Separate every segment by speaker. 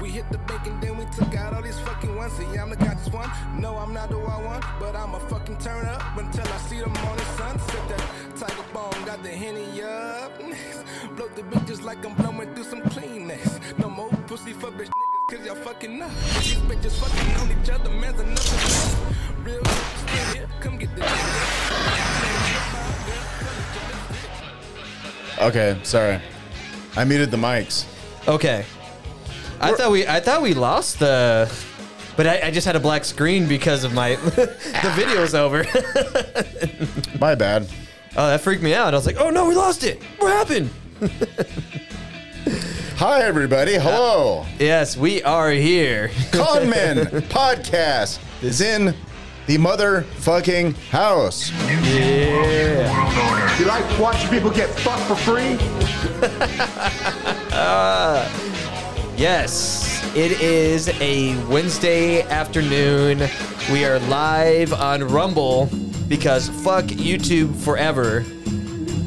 Speaker 1: We hit the bank and then we took out all these fucking ones. See, I'm the this one. No, I'm not the wild one, but I'ma fucking turn up until I see the morning sun. Sip that tiger bomb, got the henny up. Blow the bitches like I'm blowing through some Kleenex. No more pussy for bitch niggas, cause y'all fucking up. These bitches fucking on each other, man's enough. Enough. Real come get this.
Speaker 2: Okay, sorry. I muted the mics.
Speaker 3: Okay. I thought we I thought we lost the but I, I just had a black screen because of my the video's over.
Speaker 2: My bad.
Speaker 3: oh, that freaked me out. I was like, oh no, we lost it. What happened?
Speaker 2: Hi, everybody. Hello.
Speaker 3: Yes, we are here.
Speaker 2: Con Men podcast is in the motherfucking house.
Speaker 3: yeah.
Speaker 4: You like watching people get fucked for free?
Speaker 3: Uh, yes, it is a Wednesday afternoon. We are live on Rumble because fuck YouTube forever.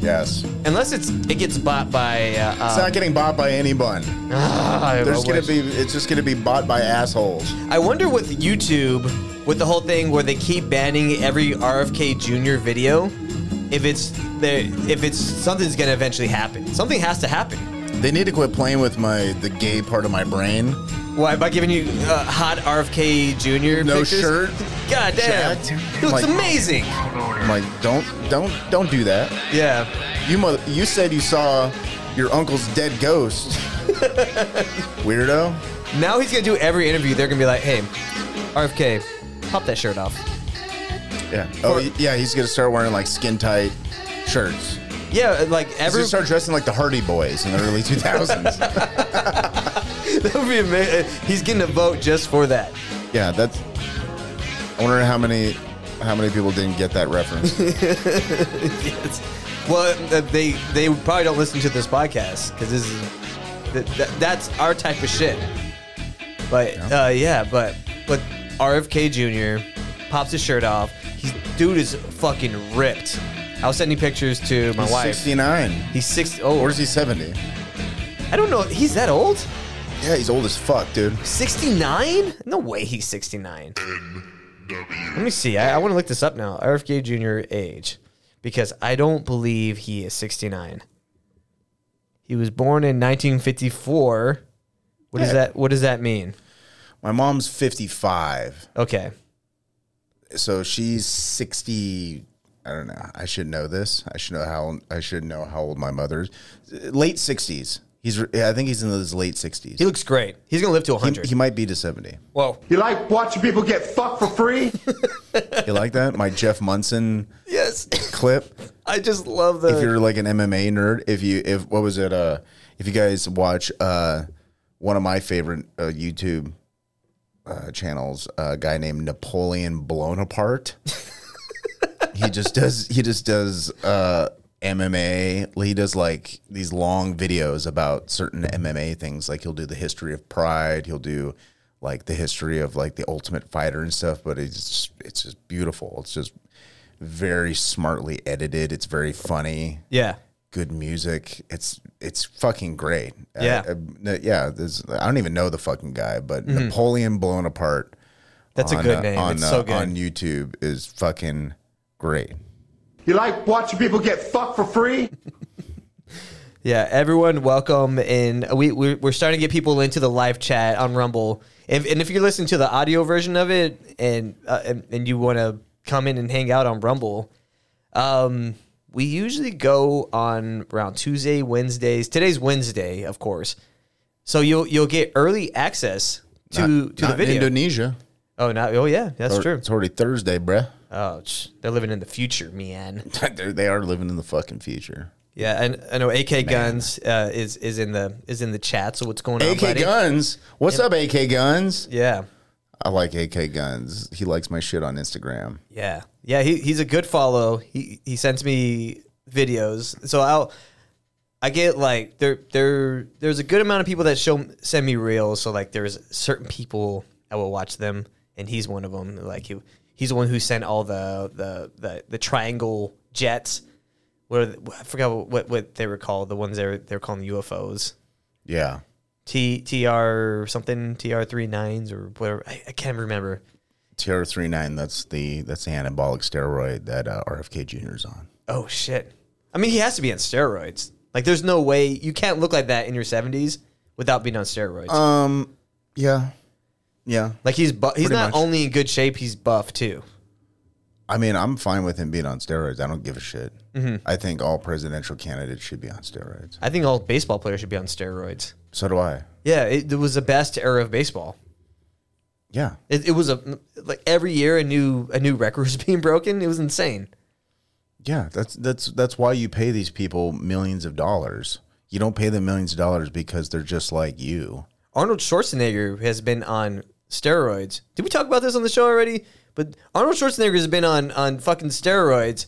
Speaker 2: Yes.
Speaker 3: Unless it's it gets bought by. Uh,
Speaker 2: It's not getting bought by anyone.
Speaker 3: I
Speaker 2: There's gonna
Speaker 3: wish.
Speaker 2: be. It's just gonna be bought by assholes.
Speaker 3: I wonder with YouTube, with the whole thing where they keep banning every RFK Jr. video, if it's the if it's something's gonna eventually happen. Something has to happen.
Speaker 2: They need to quit playing with my the gay part of my brain.
Speaker 3: Why by giving you uh, hot RFK Jr.
Speaker 2: No
Speaker 3: pictures?
Speaker 2: shirt.
Speaker 3: God damn,
Speaker 2: jacked.
Speaker 3: he looks
Speaker 2: Like-
Speaker 3: amazing.
Speaker 2: I'm like, don't, don't, don't do that.
Speaker 3: Yeah.
Speaker 2: You mother. You said you saw your uncle's dead ghost. Weirdo.
Speaker 3: Now he's gonna do every interview. They're gonna be like, "Hey, RFK, pop that shirt off."
Speaker 2: Yeah. Oh, yeah. He's gonna start wearing like skin tight shirts.
Speaker 3: Yeah, like every
Speaker 2: start dressing like the Hardy Boys in the early 2000s.
Speaker 3: that would be amazing. He's getting a vote just for that.
Speaker 2: yeah, that's. I wonder how many, how many people didn't get that reference.
Speaker 3: Yes. Well, uh, they they probably don't listen to this podcast because this is that, that, that's our type of shit. But yeah. Uh, yeah, but but RFK Jr. pops his shirt off. He's dude is fucking ripped. I was sending pictures to my
Speaker 2: He's
Speaker 3: wife.
Speaker 2: 69.
Speaker 3: He's six. Oh,
Speaker 2: Or is he 70?
Speaker 3: I don't know. He's that old?
Speaker 2: Yeah, he's old as fuck, dude.
Speaker 3: 69? No way he's 69. Let me see. I, I want to look this up now. RFK Jr. age. Because I don't believe he is 69. He was born in 1954. What does
Speaker 2: Yeah.
Speaker 3: that what does that mean?
Speaker 2: My mom's 55.
Speaker 3: Okay.
Speaker 2: So she's 60. I don't know. I should know this. I should know how I should know how old my mother is. Late 60s. He's yeah, I think he's in his late 60s.
Speaker 3: He looks great. He's going to live to
Speaker 2: He,
Speaker 3: 100.
Speaker 2: he might be to 70.
Speaker 3: Whoa.
Speaker 4: You like watching people get fucked for free?
Speaker 2: You like that? My Jeff Monson
Speaker 3: Yes.
Speaker 2: clip.
Speaker 3: I just love the
Speaker 2: if you're like an MMA nerd, if you if what was it? Uh, if you guys watch uh, one of my favorite uh, YouTube uh, channels, a guy named Napoleon Blown Aparte. he just does he just does uh, MMA. He does like these long videos about certain MMA things. Like he'll do the history of Pride. He'll do like the history of like the Ultimate Fighter and stuff. But it's just, it's just beautiful. It's just very smartly edited. It's very funny.
Speaker 3: Yeah.
Speaker 2: Good music. It's it's fucking great.
Speaker 3: Yeah. Mm-hmm.
Speaker 2: Uh, uh, yeah. There's, I don't even know the fucking guy, but Napoleon Blown Aparte.
Speaker 3: That's a
Speaker 2: on,
Speaker 3: good
Speaker 2: uh,
Speaker 3: name.
Speaker 2: On,
Speaker 3: It's
Speaker 2: uh,
Speaker 3: so good.
Speaker 2: on YouTube is fucking great.
Speaker 4: You like watching people get fucked for free?
Speaker 3: Yeah, everyone, welcome in. We we're, we're starting to get people into the live chat on Rumble. If, and if you're listening to the audio version of it, and uh, and, and you want to come in and hang out on Rumble, um, we usually go on around Tuesday, Wednesdays. Today's Wednesday, of course. So you'll you'll get early access to
Speaker 2: Not-
Speaker 3: to the
Speaker 2: not in
Speaker 3: video.
Speaker 2: Indonesia.
Speaker 3: Oh, not oh yeah, that's
Speaker 2: Or-
Speaker 3: true.
Speaker 2: It's already Thursday, bruh.
Speaker 3: Oh, they're living in the future, man.
Speaker 2: They're, they are living in the fucking future.
Speaker 3: Yeah, and I know AK Guns uh, is is in the is in the chat. So what's going on,
Speaker 2: AK
Speaker 3: buddy?
Speaker 2: Guns. What's up, AK Guns?
Speaker 3: Yeah.
Speaker 2: I like AK Guns. He likes my shit on Instagram.
Speaker 3: Yeah, yeah, he, he's a good follow. He he sends me videos, so I'll I get like there there there's a good amount of people that show send me reels. So like there's certain people I will watch them, and he's one of them. Like he, he's the one who sent all the the the, the triangle jets. What are the, I forgot what what they were called. The ones they were they were calling UFOs.
Speaker 2: Yeah.
Speaker 3: T TR something TR three nines or whatever. I, I can't remember.
Speaker 2: TR39, that's the that's the anabolic steroid that uh, RFK Jr. is on.
Speaker 3: Oh shit! I mean, he has to be on steroids. Like, there's no way you can't look like that in your 70s without being on steroids.
Speaker 2: Um, yeah, yeah.
Speaker 3: like he's bu- he's
Speaker 2: pretty
Speaker 3: not
Speaker 2: much.
Speaker 3: only in good shape, he's buff too.
Speaker 2: I mean, I'm fine with him being on steroids. I don't give a shit.
Speaker 3: Mm-hmm.
Speaker 2: I think all presidential candidates should be on steroids.
Speaker 3: I think all baseball players should be on steroids.
Speaker 2: So do I.
Speaker 3: Yeah, it, it was the best era of baseball.
Speaker 2: Yeah.
Speaker 3: It, it was a like every year a new a new record was being broken. It was insane.
Speaker 2: Yeah, that's that's that's why you pay these people millions of dollars. You don't pay them millions of dollars because they're just like you.
Speaker 3: Arnold Schwarzenegger has been on steroids. Did we talk about this on the show already? But Arnold Schwarzenegger has been on on fucking steroids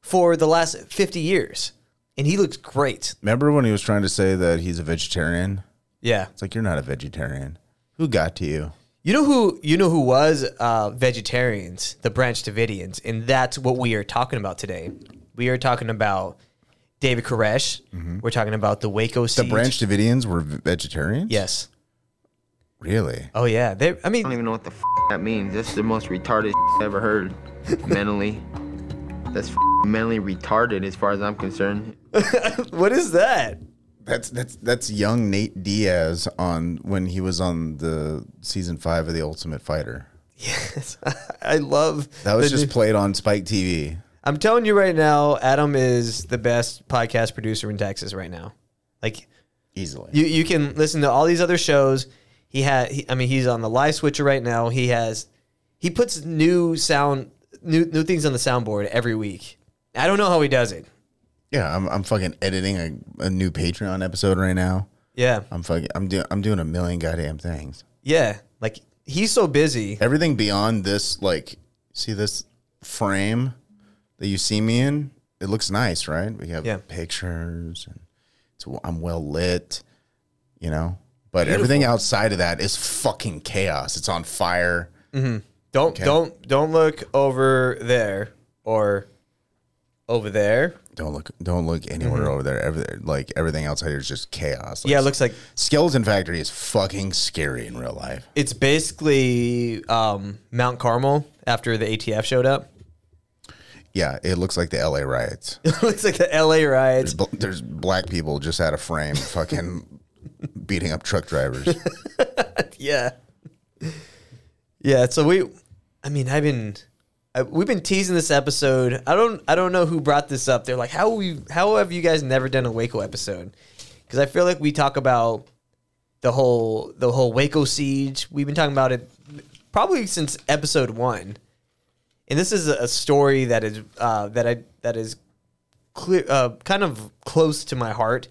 Speaker 3: for the last 50 years. And he looks great.
Speaker 2: Remember when he was trying to say that he's a vegetarian?
Speaker 3: Yeah.
Speaker 2: It's like you're not a vegetarian. Who got to you?
Speaker 3: You know who you know who was uh, vegetarians, the Branch Davidians, and that's what we are talking about today. We are talking about David Koresh. We're talking about the Waco
Speaker 2: The. Branch Davidians were vegetarians?
Speaker 3: Yes.
Speaker 2: Really?
Speaker 3: Oh yeah. They. I mean
Speaker 5: I don't even know what the f- that means. That's the most retarded I've ever heard. mentally. That's f- mentally retarded as far as I'm concerned.
Speaker 3: what is that?
Speaker 2: That's that's that's young Nate Diaz on when he was on the season five of The Ultimate Fighter.
Speaker 3: Yes. I love
Speaker 2: That was
Speaker 3: the
Speaker 2: just
Speaker 3: new-
Speaker 2: played on Spike TV.
Speaker 3: I'm telling you right now, Adam is the best podcast producer in Texas right now. Like
Speaker 2: Easily.
Speaker 3: you, you can listen to all these other shows. He had, he, I mean, he's on the live switcher right now. He has, he puts new sound, new new things on the soundboard every week. I don't know how he does it.
Speaker 2: yeah, I'm I'm fucking editing a, a new Patreon episode right now.
Speaker 3: Yeah,
Speaker 2: I'm fucking I'm doing I'm doing a million goddamn things.
Speaker 3: yeah. Like he's so busy.
Speaker 2: Everything beyond this, like, see this frame that you see me in. It looks nice, right? We have
Speaker 3: Yeah.
Speaker 2: pictures, and it's I'm well lit, you know. But everything outside of that is fucking chaos. It's on fire.
Speaker 3: Don't don't don't look over there or over there.
Speaker 2: Don't look. Don't look anywhere over there. Every, like everything outside here is just chaos.
Speaker 3: Yeah, it looks like
Speaker 2: Skeleton Factory is fucking scary in real life.
Speaker 3: it's basically um, Mount Carmel after the ATF showed up.
Speaker 2: Yeah, it looks like the LA riots.
Speaker 3: It looks like the LA riots.
Speaker 2: There's, there's black people just out of frame, fucking beating up truck drivers.
Speaker 3: Yeah. Yeah. So we, I mean, I've been, I, we've been teasing this episode. I don't, I don't know who brought this up. They're like, how we, how have you guys never done a Waco episode? Because I feel like we talk about the whole, the whole Waco siege. We've been talking about it probably since episode one, and this is a story that is, uh, that I, that is clear, uh, kind of close to my heart.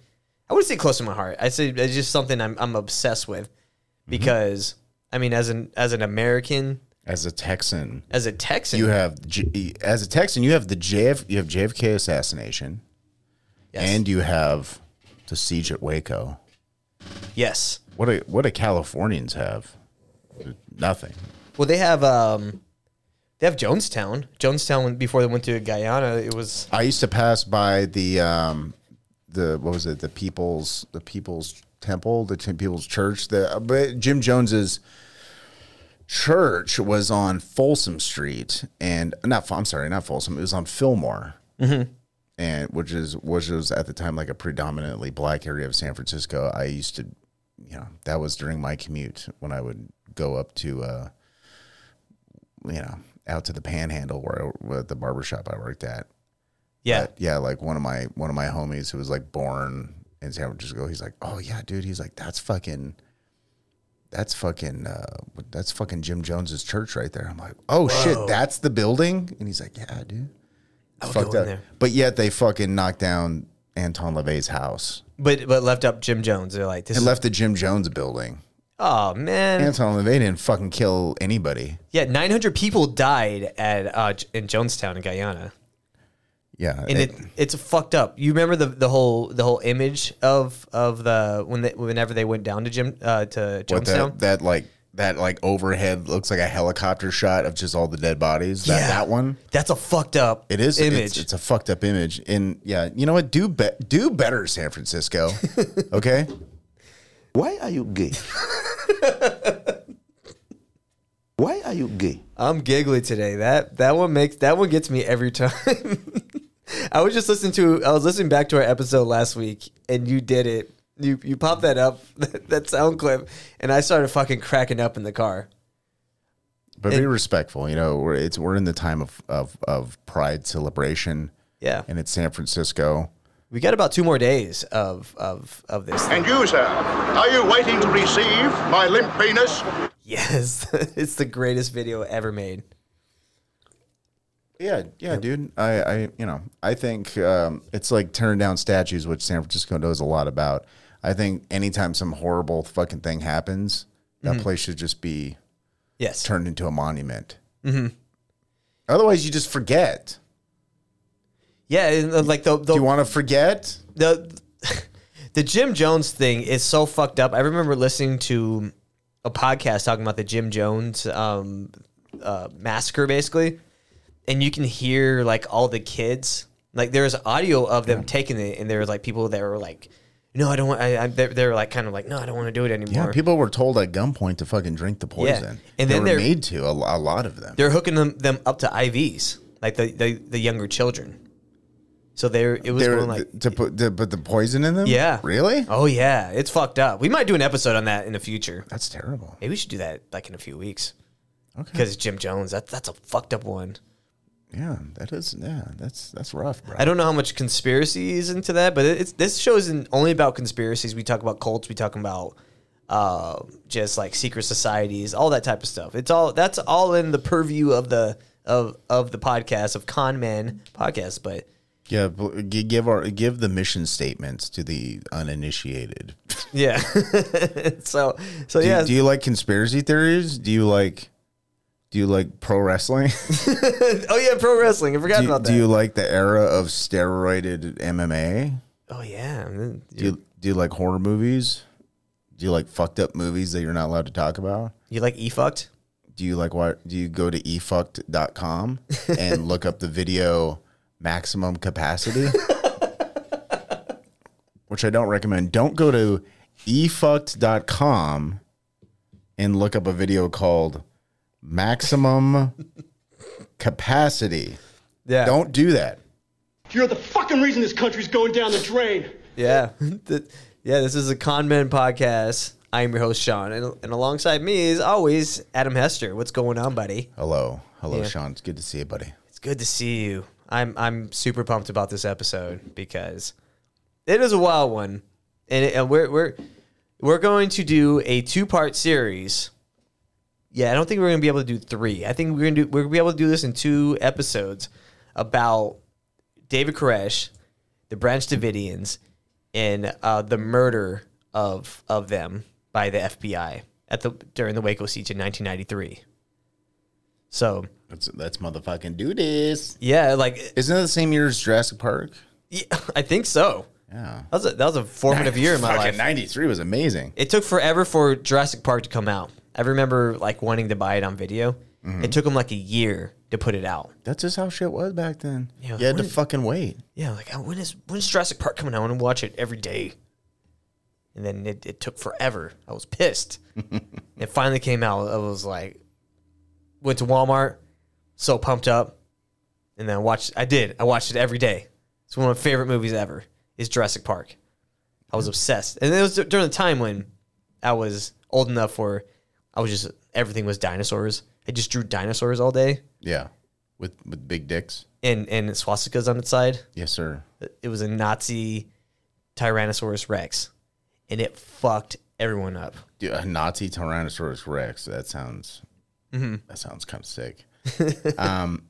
Speaker 3: I wouldn't say close to my heart. I say it's just something I'm, I'm obsessed with because I mean, as an as an American,
Speaker 2: As a Texan,
Speaker 3: as a Texan,
Speaker 2: you have J- as a Texan, you have the JF, you have JFK assassination,
Speaker 3: yes,
Speaker 2: and you have the siege at Waco.
Speaker 3: yes.
Speaker 2: What a what do Californians have? Nothing.
Speaker 3: Well, they have um, they have Jonestown. Jonestown before they went to Guyana, it was
Speaker 2: I used to pass by the um the what was it the people's the people's temple the people's church the but Jim Jones's church was on Folsom Street and not I'm sorry not Folsom it was on Fillmore. And which is which was at the time like a predominantly black area of San Francisco. I used to you know that was during my commute when I would go up to uh you know out to the panhandle where, where the barbershop I worked at
Speaker 3: yeah,
Speaker 2: but yeah, like one of my one of my homies who was like born in San Francisco, he's like, oh yeah, dude, he's like, that's fucking, that's fucking, uh, that's fucking Jim Jones's church right there. I'm like, oh shit, that's the building, and he's like, yeah, dude, fucked up.
Speaker 3: there.
Speaker 2: But yet they fucking knocked down Anton LaVey's house
Speaker 3: but but left up Jim Jones. They're like, this
Speaker 2: and
Speaker 3: is,
Speaker 2: left the Jim Jones building.
Speaker 3: oh man,
Speaker 2: Anton LaVey didn't fucking kill anybody.
Speaker 3: yeah, 900 people died at uh, in Jonestown in Guyana.
Speaker 2: Yeah,
Speaker 3: and it, it's fucked up. You remember the, the whole the whole image of of the when they, whenever they went down to Jim uh, to
Speaker 2: what
Speaker 3: Jonestown,
Speaker 2: that that like that like overhead looks like a helicopter shot of just all the dead bodies. That
Speaker 3: Yeah.
Speaker 2: that one.
Speaker 3: That's a fucked up
Speaker 2: It is
Speaker 3: image.
Speaker 2: It's, it's a fucked up image. And yeah, you know what? Do be- do better, San Francisco. Okay.
Speaker 6: Why are you gay? Why are you gay?
Speaker 3: I'm giggly today. That that one makes that one gets me every time. I was just listening to I was listening back to our episode last week and you did it. You you popped that up that sound clip and I started fucking cracking up in the car.
Speaker 2: But be respectful. You know, we're it's we're in the time of of, of Pride celebration,
Speaker 3: Yeah.
Speaker 2: and it's San Francisco.
Speaker 3: We got about two more days of of of this.
Speaker 7: And you, sir, are you waiting to receive my limp penis?
Speaker 3: Yes. it's the greatest video ever made.
Speaker 2: Yeah, yeah, dude. I, I, you know, I think um, it's like tearing down statues, which San Francisco knows a lot about. I think anytime some horrible fucking thing happens, that
Speaker 3: Mm-hmm.
Speaker 2: place should just be
Speaker 3: Yes.
Speaker 2: turned into a monument. Mm-hmm. Otherwise, you just forget.
Speaker 3: Yeah, and, uh, like the the
Speaker 2: Do you want to forget?
Speaker 3: the the Jim Jones thing is so fucked up. I remember listening to a podcast talking about the Jim Jones um, uh, massacre, basically, and you can hear like all the kids. Like there's audio of them taking it, and there was like people that were like, "No, I don't want." I, I, they're, they're like kind of like, "No, I don't want to do it anymore."
Speaker 2: Yeah, people were told at gunpoint to fucking drink the poison.
Speaker 3: And
Speaker 2: they
Speaker 3: then
Speaker 2: were
Speaker 3: they're-
Speaker 2: made to a, a lot of them.
Speaker 3: they're hooking them them up to IVs, like the the, the younger children. So they're it was like
Speaker 2: to put to put the poison in them.
Speaker 3: yeah,
Speaker 2: really?
Speaker 3: Oh yeah, it's fucked up. We might do an episode on that in the future.
Speaker 2: That's terrible.
Speaker 3: Maybe we should do that like in a few weeks.
Speaker 2: Okay.
Speaker 3: Because Jim Jones, that, that's a fucked up one.
Speaker 2: Yeah, that is. Yeah, that's that's rough, bro.
Speaker 3: I don't know how much conspiracy is into that, but it's this show isn't only about conspiracies. We talk about cults. We talk about uh, just like secret societies, all that type of stuff. It's all that's all in the purview of the of of the podcast of Con Men podcast. But
Speaker 2: Yeah, give our give the mission statements to the uninitiated.
Speaker 3: yeah, so so
Speaker 2: Do,
Speaker 3: yeah,
Speaker 2: do you like conspiracy theories? Do you like do you like pro wrestling?
Speaker 3: oh yeah, pro wrestling. I forgot
Speaker 2: do,
Speaker 3: about that.
Speaker 2: do you like the era of steroided MMA?
Speaker 3: oh yeah,
Speaker 2: Do you do you like horror movies? Do you like fucked up movies that you're not allowed to talk about?
Speaker 3: you like e fucked?
Speaker 2: Do you like what? Do you go to efucked.com and look up the video maximum capacity? Which I don't recommend. Don't go to efucked.com and look up a video called maximum capacity.
Speaker 3: Yeah,
Speaker 2: Don't do that.
Speaker 8: You're the fucking reason this country's going down the drain.
Speaker 3: Yeah. Yeah, this is a Con Men podcast. I'm your host, Sean. And, and alongside me is always Adam Hester. What's going on, buddy?
Speaker 2: Hello. Hello,
Speaker 3: Yeah.
Speaker 2: Sean. It's good to see you, buddy.
Speaker 3: It's good to see you. I'm I'm super pumped about this episode because it is a wild one. And, it, and we're we're we're going to do a two-part series. Yeah, I don't think we're going to be able to do 3. I think we're going to do we're to be able to do this in two episodes about David Koresh, the Branch Davidians, and uh, the murder of of them by the FBI at the during the Waco siege in 1993. So
Speaker 2: That's that's motherfucking do this.
Speaker 3: yeah, like
Speaker 2: Isn't it the same year as Jurassic Park?
Speaker 3: yeah, I think so.
Speaker 2: Yeah.
Speaker 3: That was a, that was a formative year in my life.
Speaker 2: 93 was amazing.
Speaker 3: It took forever for Jurassic Park to come out. I remember like wanting to buy it on video.
Speaker 2: Mm-hmm.
Speaker 3: It took them like a year to put it out.
Speaker 2: That's just how shit was back then.
Speaker 3: Yeah,
Speaker 2: you had to
Speaker 3: when-
Speaker 2: fucking wait.
Speaker 3: Yeah, like when is when's Jurassic Park coming out? I want to watch it every day. And then it, it took forever. I was pissed. it finally came out. I was like, went to Walmart, so pumped up, and then I watched. I did. I watched it every day. It's one of my favorite movies ever. Is Jurassic Park. I was obsessed, and it was during the time when I was old enough where I was just everything was dinosaurs. I just drew dinosaurs all day,
Speaker 2: Yeah. With with big dicks.
Speaker 3: and and swastikas on its side.
Speaker 2: Yes, sir.
Speaker 3: It was a Nazi Tyrannosaurus Rex, and it fucked everyone up.
Speaker 2: Dude, a Nazi Tyrannosaurus Rex. That sounds
Speaker 3: Mm-hmm.
Speaker 2: that sounds kind of sick. um,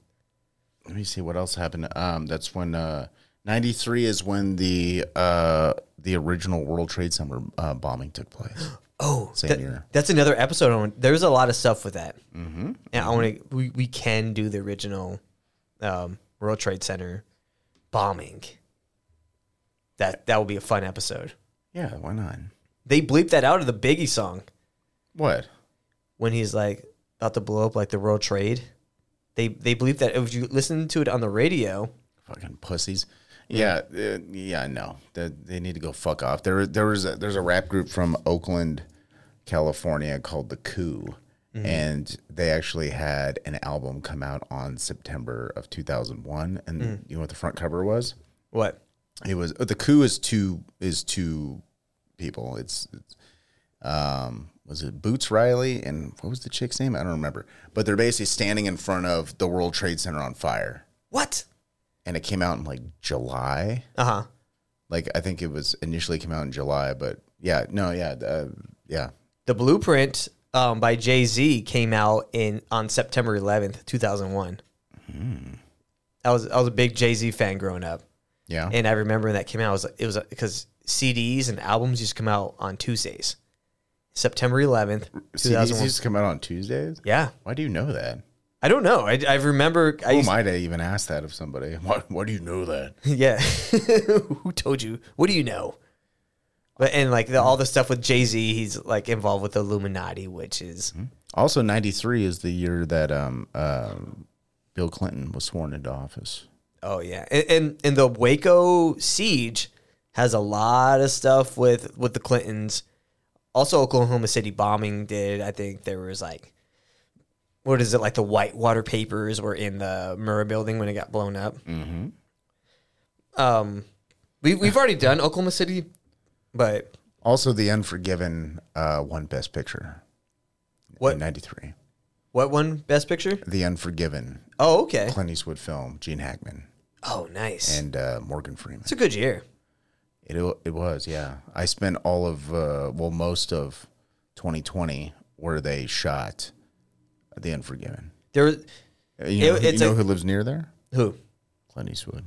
Speaker 2: let me see what else happened. Um, that's when uh, ninety three is when the uh, the original World Trade Center uh, bombing took place.
Speaker 3: Oh,
Speaker 2: Same
Speaker 3: that-
Speaker 2: year.
Speaker 3: that's another episode. On there's a lot of stuff with that. Mm-hmm. And I want to. We, we can do the original um, World Trade Center bombing. That that will be a fun episode.
Speaker 2: Yeah, why not?
Speaker 3: They bleeped that out of the Biggie song.
Speaker 2: What?
Speaker 3: when he's like about to blow up like the World Trade. They they believe that if you listen to it on the radio,
Speaker 2: Fucking pussies. Yeah, uh, yeah, no. They, they need to go fuck off. There, there was a, there's a rap group from Oakland, California called the Coup, and they actually had an album come out on September of 2001. And you know what the front cover was?
Speaker 3: what?
Speaker 2: It was the Coup is two is two people. It's, it's um was it Boots Riley and what was the chick's name? I don't remember. But they're basically standing in front of the World Trade Center on fire.
Speaker 3: What?
Speaker 2: And it came out in like July.
Speaker 3: Uh huh.
Speaker 2: like I think it was initially came out in July, but yeah, no, yeah, uh, yeah.
Speaker 3: The Blueprint um, by Jay Z came out in on September 11th, 2001. I was I was a big Jay Z fan growing up,
Speaker 2: Yeah.
Speaker 3: and I remember when that came out. It was it was because CDs and albums used to come out on Tuesdays. September 11th,
Speaker 2: CDs
Speaker 3: 2001.
Speaker 2: used to come out on Tuesdays.
Speaker 3: Yeah,
Speaker 2: Why do you know that?
Speaker 3: I don't know. I, I remember. I
Speaker 2: Who
Speaker 3: used,
Speaker 2: am I even ask that of somebody? Why, why do you know that?
Speaker 3: Yeah. Who told you? What do you know? But and like the, all the stuff with Jay Z, he's like involved with the Illuminati, which is
Speaker 2: Also, ninety three is the year that um, um, Bill Clinton was sworn into office.
Speaker 3: oh yeah, and, and and the Waco siege has a lot of stuff with with the Clintons. Also, Oklahoma City bombing did. I think there was like, what is it like? The Whitewater Papers were in the Murrah building when it got blown up. Mm-hmm. Um, we we've already done Oklahoma City, but
Speaker 2: Also, The Unforgiven uh, won Best Picture.
Speaker 3: What-
Speaker 2: ninety three?
Speaker 3: what one Best Picture?
Speaker 2: The Unforgiven,
Speaker 3: Oh, okay.
Speaker 2: Clint Eastwood film, Gene Hackman
Speaker 3: Oh, nice.
Speaker 2: and uh, Morgan Freeman.
Speaker 3: It's a good year.
Speaker 2: It it was, yeah. I spent all of uh, well, most of 2020 where they shot The Unforgiven.
Speaker 3: There, was-
Speaker 2: You know,
Speaker 3: It-
Speaker 2: who-
Speaker 3: it's
Speaker 2: you know
Speaker 3: a-
Speaker 2: who lives near there?
Speaker 3: who?
Speaker 2: Clint Eastwood.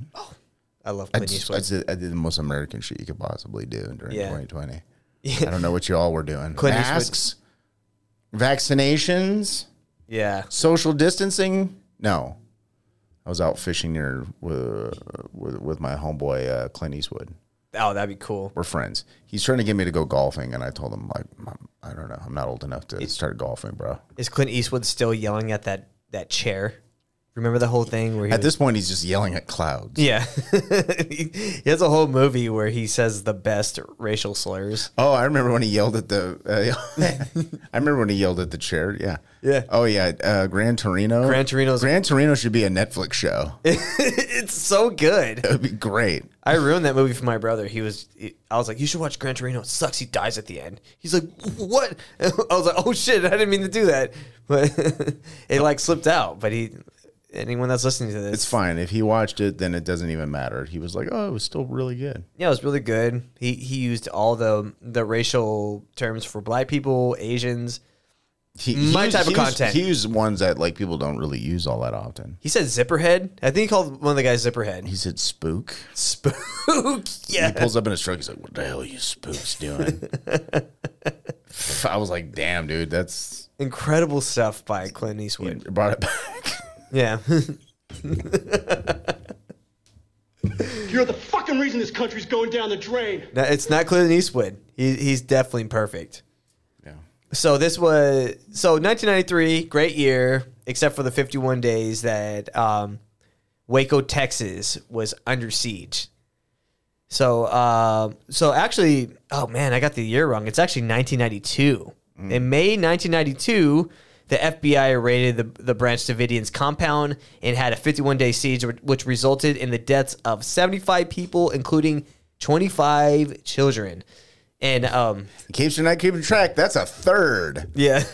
Speaker 3: I love
Speaker 2: I,
Speaker 3: Clint
Speaker 2: just,
Speaker 3: Eastwood.
Speaker 2: I, did, I did the most American shit you could possibly do during
Speaker 3: Yeah.
Speaker 2: 2020.
Speaker 3: Yeah.
Speaker 2: I don't know what you all were doing.
Speaker 3: Clint Eastwood-
Speaker 2: Masks, vaccinations,
Speaker 3: yeah.
Speaker 2: social distancing. No, I was out fishing near with with, with my homeboy uh, Clint Eastwood.
Speaker 3: Oh, that'd be cool.
Speaker 2: we're friends. He's trying to get me to go golfing, and I told him like, "I'm- I don't know, I'm not old enough to start golfing, bro.
Speaker 3: Is Clint Eastwood still yelling at that that chair? Remember the whole thing where he
Speaker 2: At
Speaker 3: was-
Speaker 2: this point, he's just yelling at clouds.
Speaker 3: Yeah, he has a whole movie where he says the best racial slurs.
Speaker 2: Oh, I remember when he yelled at the. Uh, I remember when he yelled at the chair. Yeah.
Speaker 3: Yeah.
Speaker 2: Oh yeah, uh, Gran Torino.
Speaker 3: Gran Torino's-
Speaker 2: Gran Torino should be a Netflix show.
Speaker 3: it's so good.
Speaker 2: It would be great.
Speaker 3: I ruined that movie for my brother. He was, I was like, you should watch Gran Torino. It sucks. He dies at the end. He's like, what? I was like, oh shit, I didn't mean to do that, but it like slipped out. But he, anyone that's listening to this,
Speaker 2: It's fine if he watched it. Then it doesn't even matter. He was like, "Oh, it was still really good."
Speaker 3: Yeah, it was really good. He he used all the the racial terms for black people, Asians.
Speaker 2: He,
Speaker 3: My
Speaker 2: used-
Speaker 3: type of
Speaker 2: he used-
Speaker 3: content.
Speaker 2: He used ones that like people don't really use all that often.
Speaker 3: He said zipperhead. I think he called one of the guys zipperhead.
Speaker 2: He said spook.
Speaker 3: Spook. Yeah.
Speaker 2: He pulls up in his truck. He's like, "What the hell are you spooks doing?" I was like, "Damn, dude, that's
Speaker 3: Incredible stuff by Clint Eastwood.
Speaker 2: brought it back."
Speaker 3: Yeah.
Speaker 8: You're the fucking reason this country's going down the drain.
Speaker 3: no, it's not Clint Eastwood. He, he's definitely perfect.
Speaker 2: yeah.
Speaker 3: So this was so 1993, great year, except for the 51 days that um, Waco, Texas, was under siege. So, um, so actually, oh man, I got the year wrong. It's actually 1992. In May 1992, the FBI raided the, the Branch Davidians compound and had a 51 day siege, which resulted in the deaths of 75 people, including 25 children. And um,
Speaker 2: case you're not keeping track, that's a third.
Speaker 3: yeah,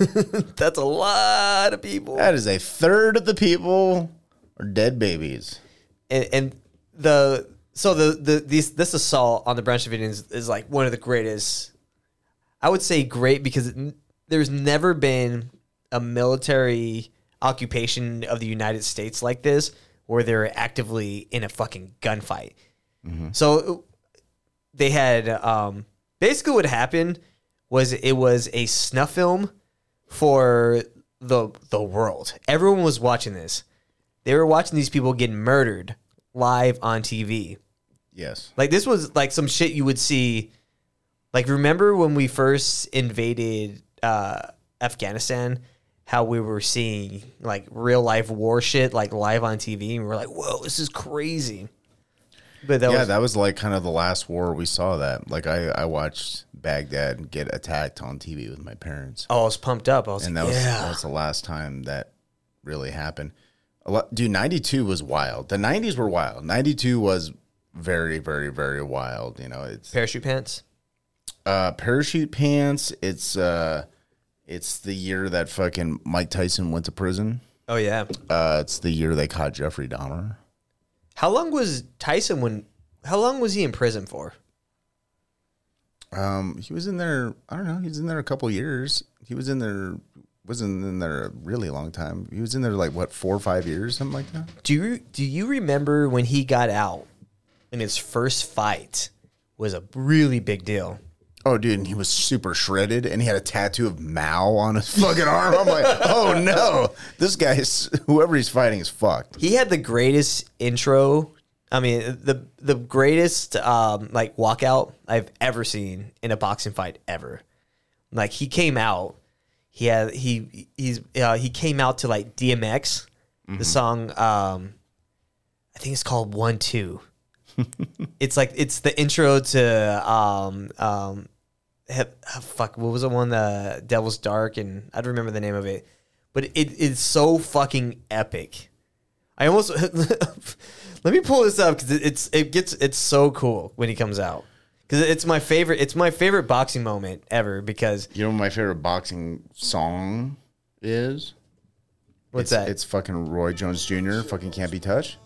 Speaker 3: that's a lot of people.
Speaker 2: That is a third of the people are dead babies.
Speaker 3: And, and the so the the these this assault on the Branch Davidians is like one of the greatest. I would say great because there's never been a military occupation of the United States like this where they're actively in a fucking gunfight. So they had um, basically what happened was it was a snuff film for the the world. Everyone was watching this. They were watching these people get murdered live on TV.
Speaker 2: Yes.
Speaker 3: Like this was like some shit you would see. Like remember when we first invaded uh, Afghanistan how we were seeing like real life war shit like live on TV, and we were like, "Whoa, this is crazy." But that
Speaker 2: yeah,
Speaker 3: was
Speaker 2: that was like kind of the last war we saw that. Like I, I watched Baghdad get attacked on TV with my parents,
Speaker 3: oh, I was pumped up. I was
Speaker 2: and that
Speaker 3: like,
Speaker 2: was
Speaker 3: "Yeah."
Speaker 2: that was the last time that really happened. A lot, dude, ninety two was wild. The nineties were wild. Ninety two was very, very, very wild. You know, it's
Speaker 3: Parachute pants.
Speaker 2: uh, parachute pants. It's uh, it's the year that fucking Mike Tyson went to prison.
Speaker 3: Oh yeah.
Speaker 2: Uh, it's the year they caught Jeffrey Dahmer.
Speaker 3: How long was Tyson when? How long was he in prison for?
Speaker 2: Um, he was in there. I don't know. He was in there a couple years. He was in there. Wasn't in there a really long time. He was in there like what four or five years, something like that.
Speaker 3: Do you do you remember when he got out And his first fight was a really big deal?
Speaker 2: Oh, dude, and he was super shredded, and he had a tattoo of Mao on his fucking arm. I'm like, oh no, this guy's whoever he's fighting is fucked.
Speaker 3: He had the greatest intro. I mean, the the greatest um, like walkout I've ever seen in a boxing fight ever. Like he came out, he had he he's uh, he came out to like DMX, the song. Um, I think it's called One Two. it's like it's the intro to um um ah, fuck what was the one the Devil's Dark and I don't remember the name of it, but it is so fucking epic. I almost let me pull this up because it's it gets it's so cool when he comes out because it's my favorite it's my favorite boxing moment ever because
Speaker 2: You know what my favorite boxing song is?
Speaker 3: what's
Speaker 2: it's,
Speaker 3: that?
Speaker 2: It's fucking Roy Jones Jr. Fucking can't be touched.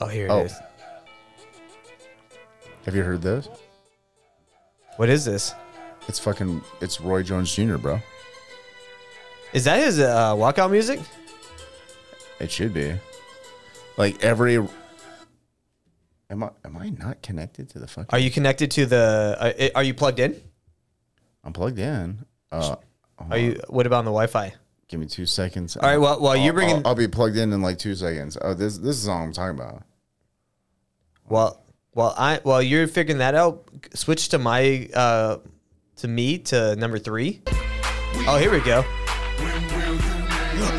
Speaker 3: oh here it
Speaker 2: Oh.
Speaker 3: is.
Speaker 2: Have you heard this?
Speaker 3: What is this?
Speaker 2: It's fucking. It's Roy Jones Jr. Bro.
Speaker 3: Is that his uh, walkout music?
Speaker 2: It should be. Like every. Am I am I not connected to the fucking?
Speaker 3: Are you connected to the? Uh, are you plugged in?
Speaker 2: I'm plugged in. Uh, hold
Speaker 3: Are you? What about on the Wi-Fi?
Speaker 2: Give me two seconds.
Speaker 3: All right, well- while you're
Speaker 2: I'll-
Speaker 3: bringing-
Speaker 2: I'll, I'll be plugged in in like two seconds. Oh, this this is all I'm talking about.
Speaker 3: Well, while I while you're figuring that out, switch to my uh to me to number three. Oh, here we go.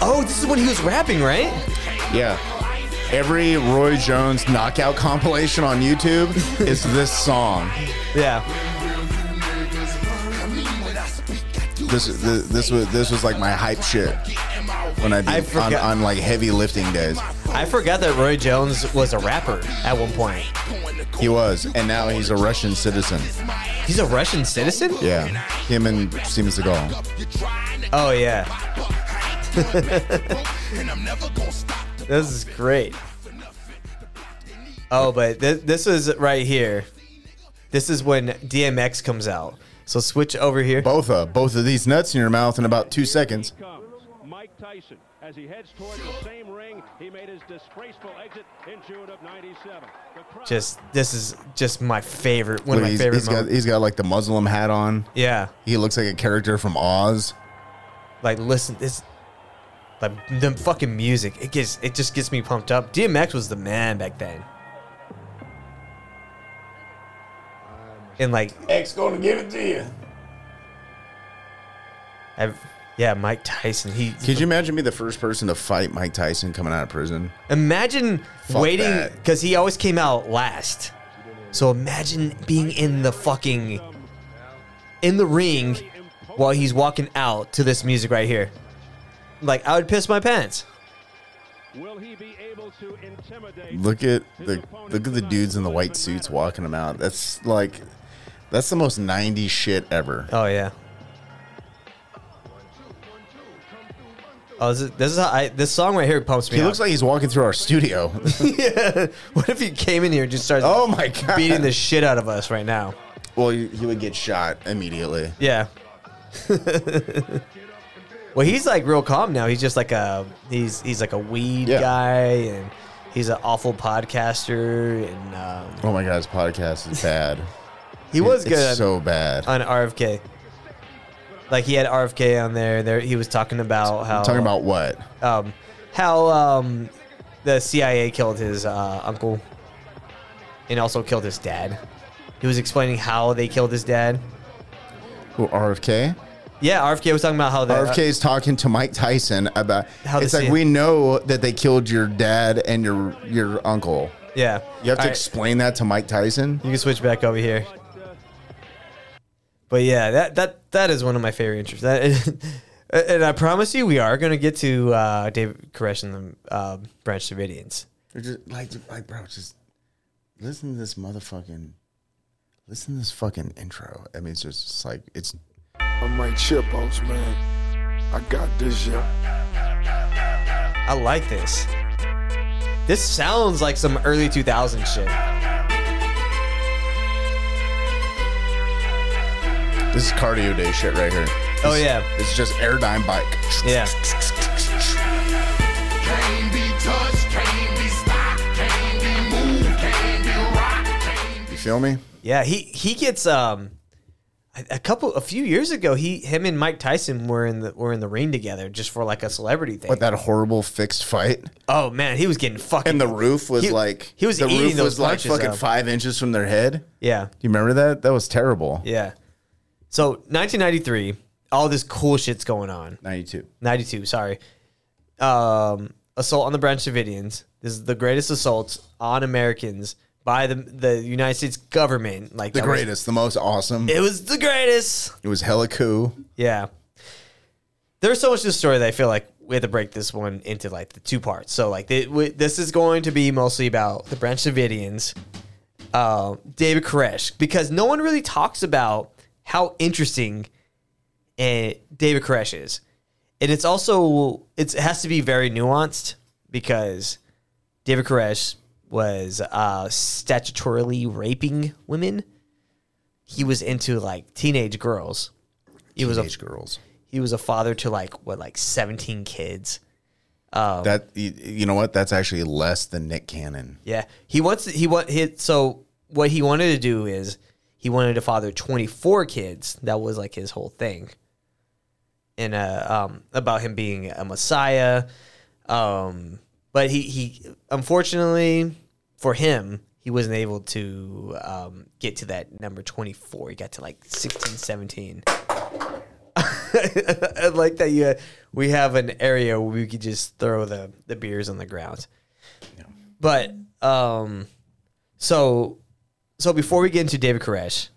Speaker 3: Oh, this is when he was rapping, right?
Speaker 2: Yeah. Every Roy Jones knockout compilation on YouTube is this song.
Speaker 3: Yeah.
Speaker 2: This this, this was this was like my hype shit when I
Speaker 3: I
Speaker 2: did on, on like heavy lifting days.
Speaker 3: I forgot that Roy Jones was a rapper at one point.
Speaker 2: He was, and now he's a Russian citizen.
Speaker 3: He's a Russian citizen?
Speaker 2: Yeah, him and Steven Seagal.
Speaker 3: Oh yeah. this is great. Oh, but th- this is right here. This is when DMX comes out. So switch over here.
Speaker 2: Both of both of these nuts in your mouth in about two seconds.
Speaker 9: Comes Mike Tyson as he heads toward the same ring he made his disgraceful exit in June of '97.
Speaker 3: Just this is just my favorite. One
Speaker 2: Look,
Speaker 3: of my
Speaker 2: he's,
Speaker 3: favorite
Speaker 2: he's got
Speaker 3: moments.
Speaker 2: he's got like the Muslim hat on.
Speaker 3: yeah,
Speaker 2: He looks like a character from Oz.
Speaker 3: like listen, this like the fucking music. It gets it just gets me pumped up. DMX was the man back then. And like
Speaker 2: X gonna give it to you.
Speaker 3: I've, yeah, Mike Tyson. He
Speaker 2: Could you imagine me the first person to fight Mike Tyson coming out of prison?
Speaker 3: imagine
Speaker 2: Fuck
Speaker 3: waiting
Speaker 2: that.
Speaker 3: because he always came out last. So imagine being in the fucking in the ring while he's walking out to this music right here. Like I would piss my pants.
Speaker 9: will he be able to intimidate?
Speaker 2: Look at the look at the dudes in the white suits walking him out. That's like that's the most 90s shit ever.
Speaker 3: Oh yeah. Oh, this is, this is how I. This song right here pumps me.
Speaker 2: He
Speaker 3: up.
Speaker 2: looks like he's walking through our studio.
Speaker 3: yeah. What if he came in here and just started?
Speaker 2: Oh my God.
Speaker 3: Beating the shit out of us right now.
Speaker 2: well, he, he would get shot immediately.
Speaker 3: Yeah. well, he's like real calm now. He's just like a he's he's like a weed
Speaker 2: Yeah.
Speaker 3: guy, and he's an awful podcaster, and um,
Speaker 2: Oh my god, his podcast is bad.
Speaker 3: he was
Speaker 2: It's
Speaker 3: good
Speaker 2: so bad.
Speaker 3: on RFK. Like he had RFK on there. There he was talking about how
Speaker 2: Talking about what?
Speaker 3: um, how um, the CIA killed his uh, uncle and also killed his dad. He was explaining how they killed his dad.
Speaker 2: Who, RFK?
Speaker 3: Yeah, RFK was talking about how that
Speaker 2: RFK is talking to Mike Tyson about.
Speaker 3: How
Speaker 2: it's like
Speaker 3: it.
Speaker 2: we know that they killed your dad and your your uncle.
Speaker 3: yeah.
Speaker 2: You have to
Speaker 3: All right.
Speaker 2: explain that to Mike Tyson.
Speaker 3: You can switch back over here. But yeah, that that that is one of my favorite interests. That, and I promise you, we are going to get to uh, David Koresh and the uh, Branch Davidians.
Speaker 2: They're just like, like, bro, just listen to this motherfucking, listen to this fucking intro. I mean, it's just it's like it's
Speaker 10: I'm Mike Chipos, man. I got this, yeah.
Speaker 3: I like this. This sounds like some early 2000s shit.
Speaker 2: This is cardio day shit right here.
Speaker 3: Oh, yeah.
Speaker 2: it's just airdyne bike.
Speaker 3: Yeah.
Speaker 2: You feel me?
Speaker 3: Yeah, he he gets um a, a couple a few years ago he him and Mike Tyson were in the were in the ring together just for like a celebrity thing.
Speaker 2: What that horrible fixed fight?
Speaker 3: oh man, he was getting fucking
Speaker 2: And the roof was
Speaker 3: He-
Speaker 2: like
Speaker 3: he was
Speaker 2: the
Speaker 3: eating
Speaker 2: roof
Speaker 3: those
Speaker 2: was like fucking
Speaker 3: up.
Speaker 2: five inches from their head.
Speaker 3: Yeah.
Speaker 2: Do you remember that? That was terrible.
Speaker 3: Yeah. So 1993, all this cool shit's going on.
Speaker 2: Ninety two.
Speaker 3: 92, sorry. Um, assault on the Branch Davidians. This is the greatest assault on Americans by the the United States government. Like
Speaker 2: The
Speaker 3: that was-
Speaker 2: greatest, the most awesome.
Speaker 3: it was the greatest.
Speaker 2: It was hella cool.
Speaker 3: Yeah. There's so much to the story that I feel like we had to break this one into like the two parts. So like this is going to be mostly about the Branch Davidians, uh, David Koresh, because no one really talks about how interesting uh, David Koresh is, and it's also it's, it has to be very nuanced because David Koresh was uh, statutorily raping women. He was into like teenage girls. He was a
Speaker 2: Teenage girls.
Speaker 3: he was a father to like what like 17 kids um,
Speaker 2: That you, you know what? That's actually less than Nick Cannon.
Speaker 3: yeah he wants he want hit so what he wanted to do is he wanted to father 24 kids. That was like his whole thing. And uh um about him being a messiah. Um but he he unfortunately for him he wasn't able to um get to that number 24 he got to like 16 17 I like that you we have an area where we could just throw the the beers on the ground. But um, so so before we get into David Koresh,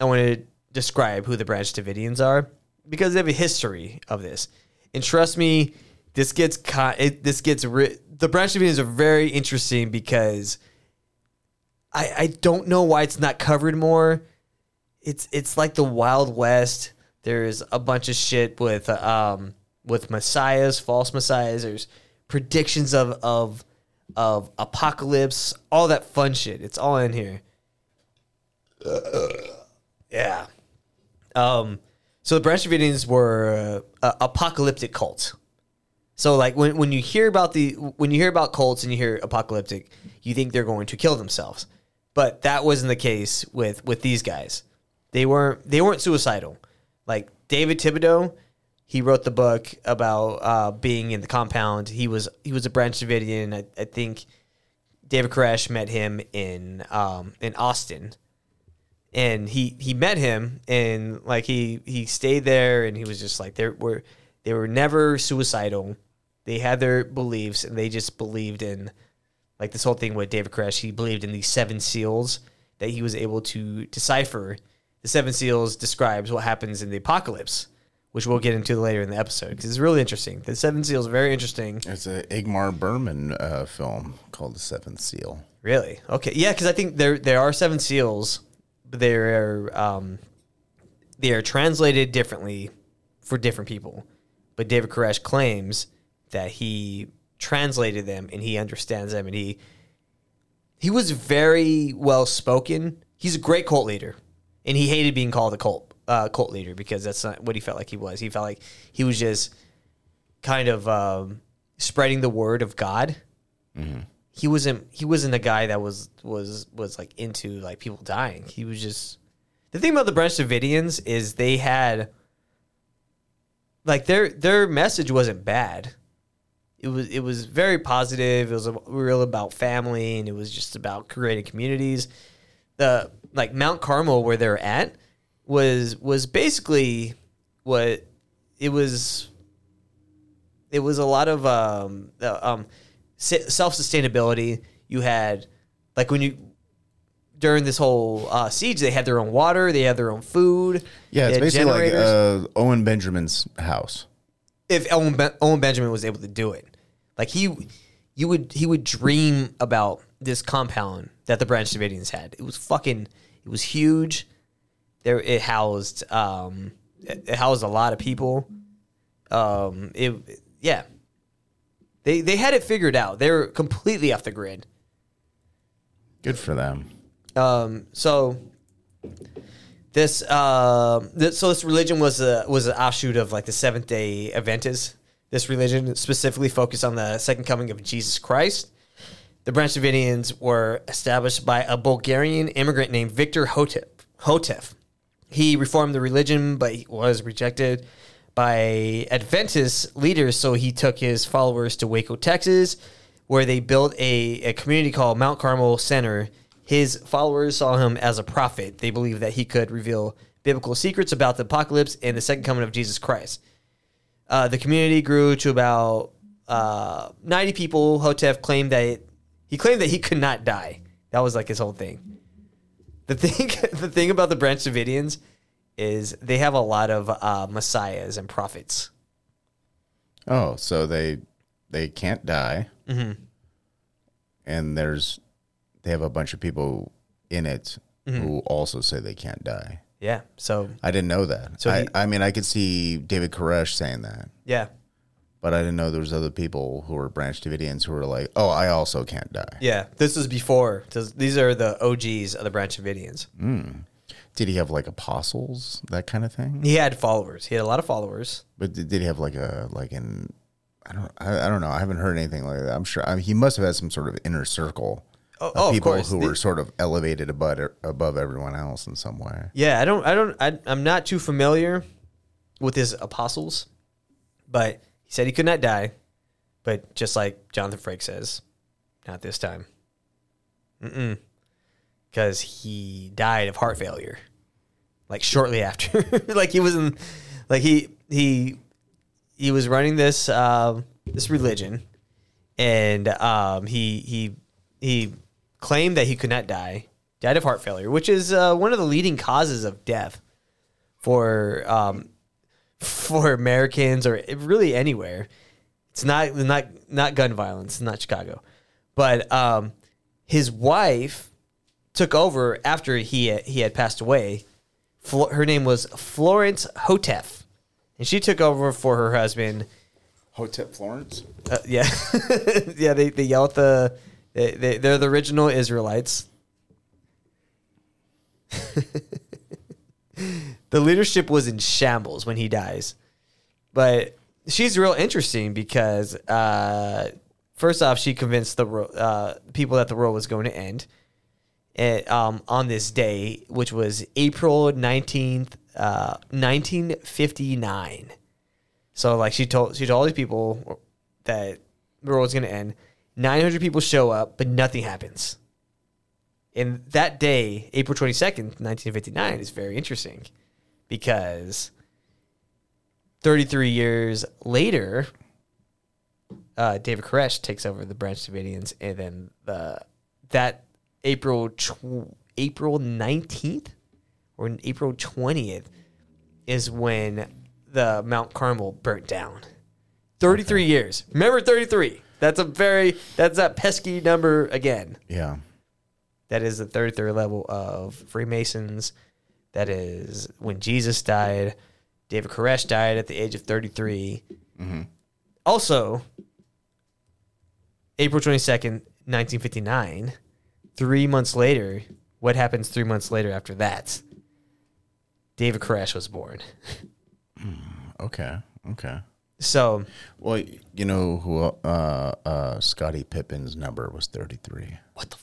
Speaker 3: I want to describe who the Branch Davidians are because they have a history of this. And trust me, this gets co- it, this gets ri- the Branch Davidians are very interesting because I I don't know why it's not covered more. It's it's like the Wild West. There's a bunch of shit with um with messiahs, false messiahs. There's predictions of of of apocalypse, all that fun shit. It's all in here. Yeah. Um. So the Branch Davidians were uh, apocalyptic cult. So like when when you hear about the when you hear about cults and you hear apocalyptic, you think they're going to kill themselves. But that wasn't the case with with these guys. They weren't they weren't suicidal. Like David Thibodeau, he wrote the book about uh, being in the compound. He was he was a Branch Davidian. I, I think David Koresh met him in um, in Austin, and he he met him and like he he stayed there and he was just like they were they were never suicidal. They had their beliefs and they just believed in like this whole thing with David Koresh. He believed in these seven seals that he was able to decipher. The seven seals describes what happens in the apocalypse, which we'll get into later in the episode because it's really interesting. The seven seals are very interesting.
Speaker 2: It's a Ingmar Bergman uh, film called The Seventh Seal.
Speaker 3: Really? Okay. Yeah, because I think there there are seven seals, they're um, they are translated differently for different people. But David Koresh claims that he translated them and he understands them and he he was very well spoken. He's a great cult leader, and he hated being called a cult uh, cult leader because that's not what he felt like he was. He felt like he was just kind of um, spreading the word of God he wasn't he wasn't a guy that was was was like into like people dying. He was just the thing about the Branch Davidians is they had like their their message wasn't bad. It was it was very positive. It was real about family and it was just about creating communities. The like Mount Carmel where they're at was was basically what it was it was a lot of um, um, self sustainability. You had like when you during this whole uh, siege, they had their own water, they had their own food.
Speaker 2: Yeah, it's basically like uh, Owen Benjamin's house.
Speaker 3: if Owen, ben- Owen Benjamin was able to do it, like he, you would he would dream about this compound that the Branch Davidians had. It was fucking, it was huge. There, it housed, um, it, it housed a lot of people. Um, it, yeah, they they had it figured out. They were completely off the grid.
Speaker 2: Good for them.
Speaker 3: Um, so this, uh, this, so this religion was a was an offshoot of like the Seventh Day Adventists. This religion specifically focused on the second coming of Jesus Christ. The Branch Davidians were established by a Bulgarian immigrant named Victor Hotep. Houteff. He reformed the religion, but he was rejected by Adventist leaders, so he took his followers to Waco, Texas, where they built a, a community called Mount Carmel Center. His followers saw him as a prophet. They believed that he could reveal biblical secrets about the apocalypse and the second coming of Jesus Christ. Uh, the community grew to about uh, 90 people. Houteff claimed that he claimed that he could not die. That was like his whole thing. The thing, the thing about the Branch Davidians is they have a lot of uh, messiahs and prophets.
Speaker 2: Oh, so they they can't die,
Speaker 3: Mhm.
Speaker 2: and there's they have a bunch of people in it
Speaker 3: Mhm.
Speaker 2: who also say they can't die.
Speaker 3: Yeah, so
Speaker 2: I didn't know that.
Speaker 3: So
Speaker 2: I,
Speaker 3: he-
Speaker 2: I mean, I could see David Koresh saying that,
Speaker 3: yeah,
Speaker 2: but I didn't know there was other people who were Branch Davidians who were like, "Oh, I also can't die."
Speaker 3: yeah. This is before. These are the OGs of the Branch Davidians.
Speaker 2: Mm. Did he have like apostles, that kind of thing?
Speaker 3: He had followers. He had a lot of followers.
Speaker 2: But did, did he have like a like an I don't I, I don't know. I haven't heard anything like that. I'm sure I mean, he must have had some sort of inner circle
Speaker 3: Oh,
Speaker 2: of
Speaker 3: oh, of
Speaker 2: people
Speaker 3: course.
Speaker 2: who
Speaker 3: The-
Speaker 2: were sort of elevated above above everyone else in some way.
Speaker 3: Yeah, I don't, I don't, I, I'm not too familiar with his apostles, but he said he could not die. But just like Jonathan Frakes says, not this time. Mm-mm. Because he died of heart failure, like shortly after. like he was in, like he he he was running this um, this religion, and um, he he he claimed that he could not die, died of heart failure, which is uh, one of the leading causes of death for um, for Americans or really anywhere. It's not not not gun violence, not Chicago, but um, his wife took over after he he had passed away. Flo- her name was Florence Houteff, and she took over for her husband.
Speaker 2: Hotep Florence.
Speaker 3: Uh, yeah, yeah. They they yell at the they, they they're the original Israelites. the leadership was in shambles when he dies, but she's real interesting because uh, first off, she convinced the uh, people that the world was going to end. And, um, on this day, which was April nineteenth, uh, nineteen fifty nine. So like she told she told all these people that the world was going to end. 900 people show up, but nothing happens. And that day, April 22nd, 1959 is very interesting because 33 years later, uh, David Koresh takes over the Branch Davidians, and then the that April tw- April 19th or April 20th is when the Mount Carmel burnt down. 33 years. Remember 33. That's a very that's that pesky number again.
Speaker 2: Yeah.
Speaker 3: That is the 33rd level of Freemasons. That is when Jesus died. David Koresh died at the age of 33.
Speaker 2: Mhm.
Speaker 3: Also, April 22nd, 1959, three months later, what happens three months later after that? David Koresh was born.
Speaker 2: Okay. Okay.
Speaker 3: So,
Speaker 2: well, you know who? Uh, uh, Scottie Pippen's number was thirty three. What the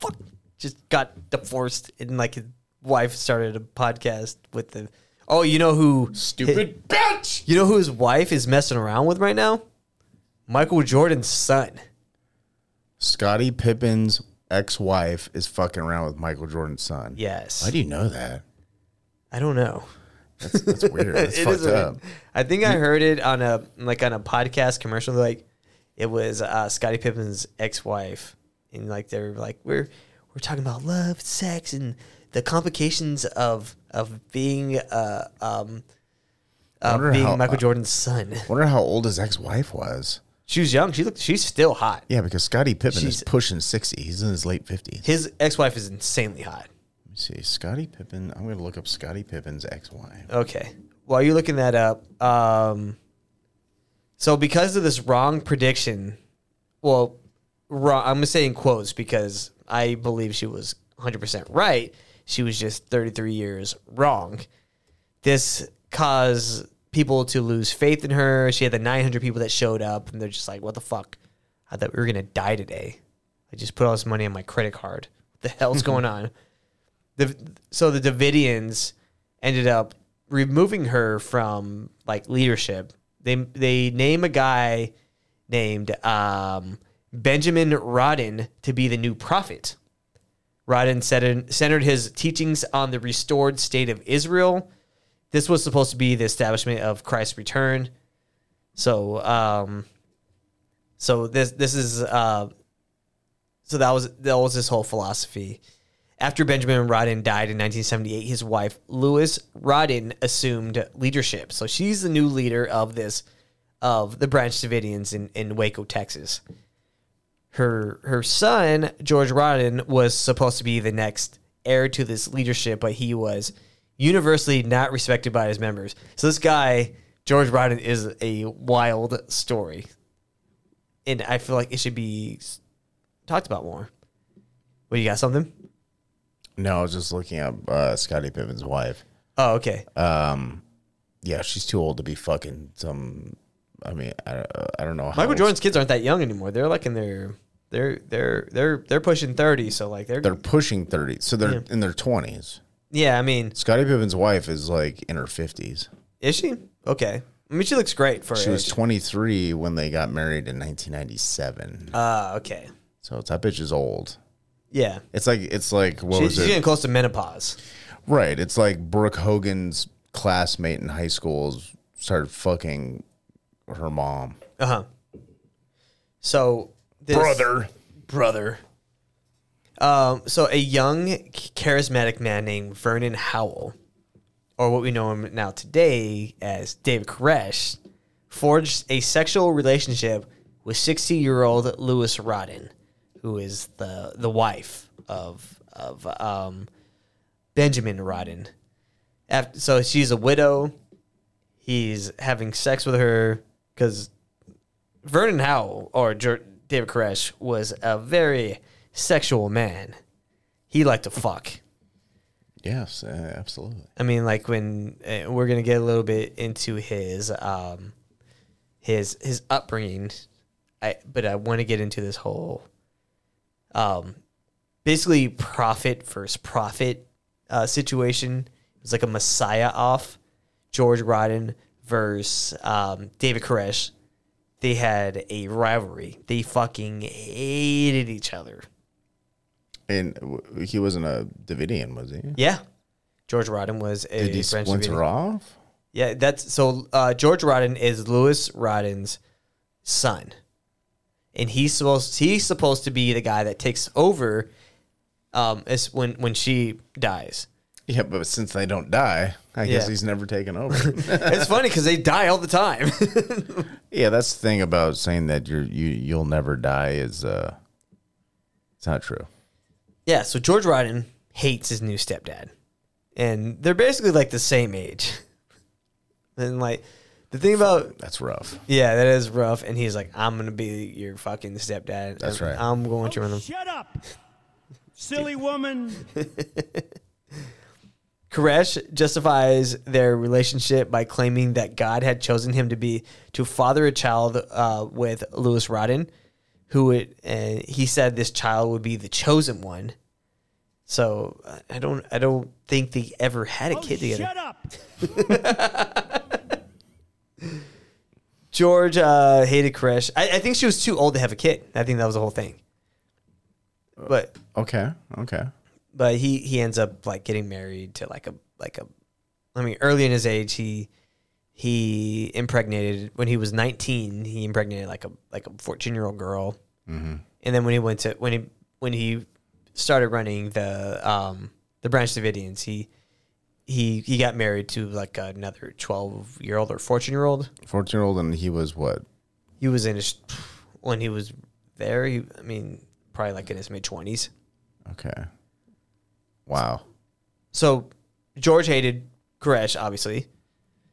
Speaker 2: fuck?
Speaker 3: just got divorced and like his wife started a podcast with the oh you know who
Speaker 2: Stupid
Speaker 3: bitch you know who his wife is messing around with right now michael jordan's son
Speaker 2: Scottie Pippen's ex wife is fucking around with Michael Jordan's son.
Speaker 3: Yes.
Speaker 2: Why do you know that?
Speaker 3: i don't know
Speaker 2: That's, that's weird. That's
Speaker 3: It
Speaker 2: fucked
Speaker 3: is weird.
Speaker 2: up.
Speaker 3: I think I heard it on a like on a podcast commercial. Like it was uh, Scottie Pippen's ex-wife, and like they were like we're we're talking about love, sex, and the complications of of being uh um uh, being
Speaker 2: how-
Speaker 3: Michael Jordan's son.
Speaker 2: Wonder how old his ex-wife was.
Speaker 3: She was young. She looked. She's still hot.
Speaker 2: Yeah, because Scottie Pippen
Speaker 3: She's-
Speaker 2: is pushing sixty. He's in his late fifties.
Speaker 3: His ex-wife is insanely hot.
Speaker 2: Let me see. Scottie Pippen. I'm gonna look up Scottie Pippen's ex-wife.
Speaker 3: Okay. While you're looking that up, um, so because of this wrong prediction, well, wrong, I'm gonna say in quotes because I believe she was 100 percent right. She was just 33 years wrong. This caused people to lose faith in her. She had the 900 people that showed up, and they're just like, "What the fuck? I thought we were gonna die today. I just put all this money on my credit card. What the hell's going on?" The so the Davidians ended up removing her from like leadership. They they name a guy named um, Benjamin Roden to be the new prophet. Roden centered, centered his teachings on the restored state of Israel. This was supposed to be the establishment of Christ's return. So, um, so this this is uh, so that was that was his whole philosophy. After Benjamin Roden died in 1978, his wife Lois Roden assumed leadership. So she's the new leader of this of the Branch Davidians in, in Waco, Texas. Her her son George Roden was supposed to be the next heir to this leadership, but he was universally not respected by his members. So this guy George Roden is a wild story, and I feel like it should be talked about more. What you got? Something?
Speaker 2: No, I was just looking up uh, Scottie Pippen's wife.
Speaker 3: Oh, okay.
Speaker 2: Um, yeah, she's too old to be fucking some. I mean, I, I don't know.
Speaker 3: Michael Jordan's kids aren't that young anymore. They're like in their they're they're they're they're pushing thirty. So like they're,
Speaker 2: They're pushing thirty, so they're
Speaker 3: Yeah.
Speaker 2: in their twenties.
Speaker 3: Yeah. I mean,
Speaker 2: Scottie Pippen's wife is like in her fifties.
Speaker 3: is she okay? I mean, she looks great for
Speaker 2: She
Speaker 3: her
Speaker 2: was
Speaker 3: age.
Speaker 2: twenty three when they got married in nineteen ninety seven.
Speaker 3: Ah, okay.
Speaker 2: So it's that bitch is old.
Speaker 3: Yeah,
Speaker 2: It's like it's like what
Speaker 3: She-
Speaker 2: was
Speaker 3: she's
Speaker 2: it?
Speaker 3: getting close to menopause.
Speaker 2: Right. It's like Brooke Hogan's classmate in high school started fucking her mom.
Speaker 3: Uh huh. So this,
Speaker 2: Brother
Speaker 3: Brother. Um, so a young, charismatic man named Vernon Howell, or what we know him now today as David Koresh, forged a sexual relationship with 60-year-old Lois Roden, who is the the wife of of um, Benjamin Roden. After, so she's a widow. He's having sex with her because Vernon Howell or David Koresh was a very sexual man. He liked to fuck.
Speaker 2: Yes, uh, absolutely.
Speaker 3: I mean, like when uh, we're gonna get a little bit into his um, his his upbringing, I but I want to get into this whole um, basically profit versus profit uh, situation. It was like a Messiah off George Roden versus um, David Koresh. They had a rivalry. They fucking hated each other.
Speaker 2: And w- he wasn't a Davidian, was he?
Speaker 3: Yeah, George Roden was a
Speaker 2: Did he
Speaker 3: French
Speaker 2: splinter
Speaker 3: Davidian.
Speaker 2: off?
Speaker 3: Yeah, that's so. Uh, George Roden is Lois Roden's son, and he's supposed he's supposed to be the guy that takes over. Um, is when when she dies.
Speaker 2: Yeah, but since they don't die, I guess
Speaker 3: Yeah.
Speaker 2: he's never taken over.
Speaker 3: it's funny because they die all the time.
Speaker 2: yeah, that's the thing about saying that you're you you'll never die is uh, it's not true.
Speaker 3: Yeah, so George Roden hates his new stepdad, and they're basically like the same age. and like the thing about
Speaker 2: That's rough.
Speaker 3: yeah, that is rough. And he's like, I'm gonna be your fucking stepdad.
Speaker 2: That's right.
Speaker 3: I'm going to run them.
Speaker 11: Shut up, silly woman.
Speaker 3: Koresh justifies their relationship by claiming that God had chosen him to be to father a child uh, with Lois Roden, who would, uh, he said this child would be the chosen one. So I don't I don't think they ever had a kid together.
Speaker 11: Shut up.
Speaker 3: George uh, hated Koresh. I, I think she was too old to have a kid. I think that was the whole thing. But
Speaker 2: Okay, okay.
Speaker 3: but he he ends up like getting married to like a like a I mean, early in his age, he he impregnated when he was 19. He impregnated like a like a 14 year old girl,
Speaker 2: Mhm.
Speaker 3: and then when he went to when he when he started running the um the Branch Davidians, he he he got married to like another 12 year old or 14 year old.
Speaker 2: 14 year old, and he was what?
Speaker 3: He was in his when he was there. He, I mean, probably like in his mid 20s.
Speaker 2: Okay. Wow.
Speaker 3: So George hated Koresh obviously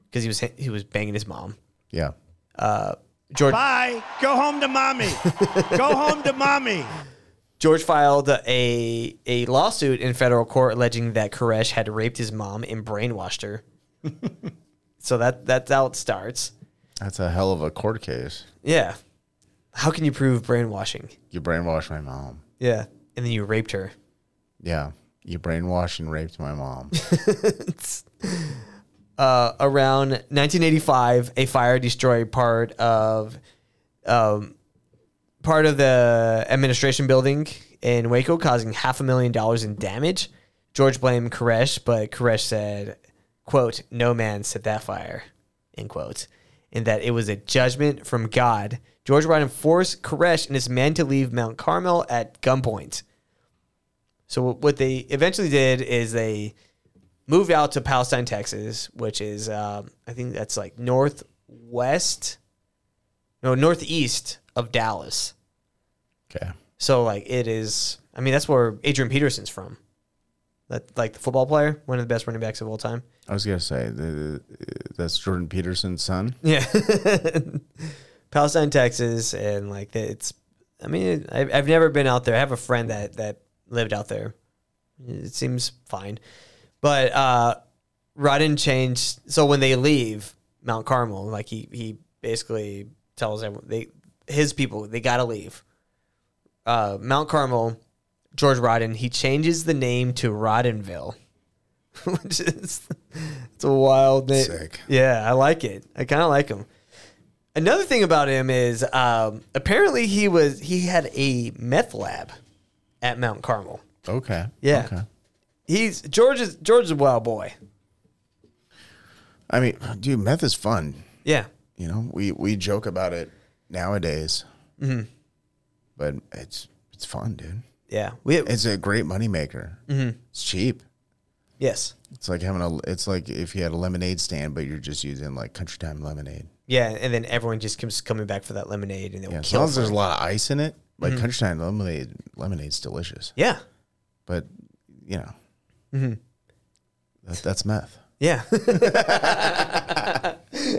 Speaker 3: because he was he was banging his mom.
Speaker 2: Yeah.
Speaker 3: Uh, George
Speaker 11: Bye. Go home to mommy. Go home to mommy.
Speaker 3: George filed a a lawsuit in federal court alleging that Koresh had raped his mom and brainwashed her. so that that's how it starts.
Speaker 2: That's a hell of a court case.
Speaker 3: Yeah. How can you prove brainwashing?
Speaker 2: You brainwashed my mom.
Speaker 3: Yeah. And then you raped her.
Speaker 2: Yeah. You brainwashed and raped my mom.
Speaker 3: uh, around 1985, a fire destroyed part of um, part of the administration building in Waco, causing half a million dollars in damage. George blamed Koresh, but Koresh said, "quote No man set that fire," end quote, and that it was a judgment from God. George Roden forced Koresh and his men to leave Mount Carmel at gunpoint. So what they eventually did is they moved out to Palestine, Texas, which is um, I think that's like northwest, no northeast of Dallas.
Speaker 2: Okay.
Speaker 3: So like it is. I mean that's where Adrian Peterson's from. That like the football player, one of the best running backs of all time.
Speaker 2: I was gonna say the, that's Jordan Peterson's son.
Speaker 3: Yeah, Palestine, Texas, and like it's. I mean, I've, I've never been out there. I have a friend that that lived out there. It seems fine, but uh, Roden changed. So when they leave Mount Carmel, like he he basically tells everyone they his people they gotta leave. Uh, Mount Carmel, George Roden, he changes the name to Rodenville, which is it's a wild name.
Speaker 2: Sick.
Speaker 3: Yeah, I like it. I kind of like him. Another thing about him is um, apparently he was he had a meth lab at Mount Carmel.
Speaker 2: Okay.
Speaker 3: Yeah.
Speaker 2: Okay.
Speaker 3: He's George is George is a wild boy.
Speaker 2: I mean, dude, meth is fun.
Speaker 3: Yeah.
Speaker 2: You know, we we joke about it nowadays,
Speaker 3: Mhm.
Speaker 2: but it's it's fun, dude.
Speaker 3: Yeah. We
Speaker 2: It's a great moneymaker.
Speaker 3: Mhm.
Speaker 2: It's cheap.
Speaker 3: yes.
Speaker 2: It's like having a. It's like if you had a lemonade stand, but you're just using like Country Time lemonade.
Speaker 3: Yeah, and then everyone just comes coming back for that lemonade and they'll
Speaker 2: as
Speaker 3: kill
Speaker 2: long as there's a lot of ice in it, like
Speaker 3: Mhm.
Speaker 2: Country Time lemonade, lemonade's delicious.
Speaker 3: Yeah.
Speaker 2: But you know,
Speaker 3: Mhm.
Speaker 2: that, that's meth.
Speaker 3: Yeah.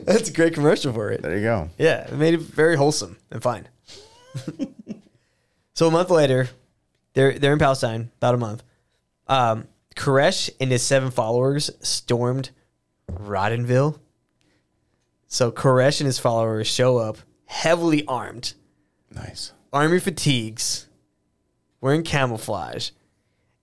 Speaker 3: That's a great commercial for it.
Speaker 2: There you go.
Speaker 3: Yeah, it made it very wholesome and fine. so a month later, they're they're in Palestine, about a month. Um, Koresh and his seven followers stormed Rodenville. So Koresh and his followers show up heavily armed,
Speaker 2: Nice.
Speaker 3: army fatigues, wearing camouflage,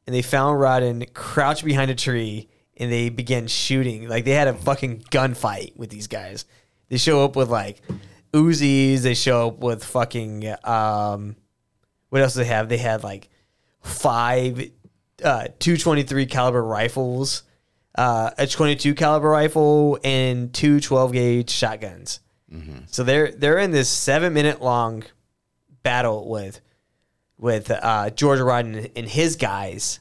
Speaker 3: and they found Roden crouched behind a tree and they began shooting. Like they had a fucking gunfight with these guys. They show up with like Uzis, they show up with fucking um what else do they have? They had like five uh 223 caliber rifles, uh a 22 caliber rifle and two 12 gauge shotguns. So they're they're in this 7 minute long battle with with uh, George Roden and his guys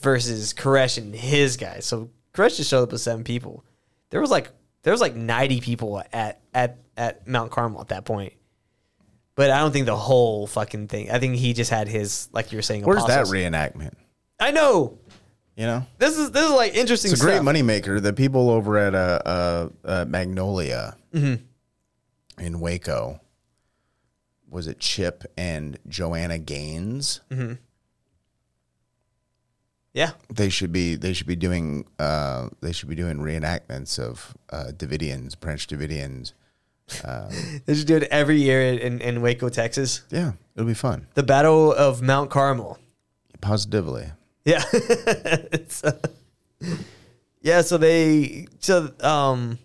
Speaker 3: versus Koresh and his guys. So Koresh just showed up with seven people. There was like there was like ninety people at at at Mount Carmel at that point. But I don't think the whole fucking thing. I think he just had his like you were saying.
Speaker 2: Where's that reenactment?
Speaker 3: I know.
Speaker 2: You know,
Speaker 3: This is this is like interesting.
Speaker 2: it's a great
Speaker 3: stuff.
Speaker 2: moneymaker. The people over at uh, uh, uh, Magnolia
Speaker 3: Mhm.
Speaker 2: in Waco, was it Chip and Joanna Gaines?
Speaker 3: Mm-hmm. Yeah.
Speaker 2: They should be they should be doing uh, they should be doing reenactments of uh, Davidians, Branch Davidians. Uh,
Speaker 3: They should do it every year in, in Waco, Texas.
Speaker 2: yeah, it'll be fun.
Speaker 3: The Battle of Mount Carmel.
Speaker 2: Positively.
Speaker 3: Yeah. It's, uh, yeah, so they so um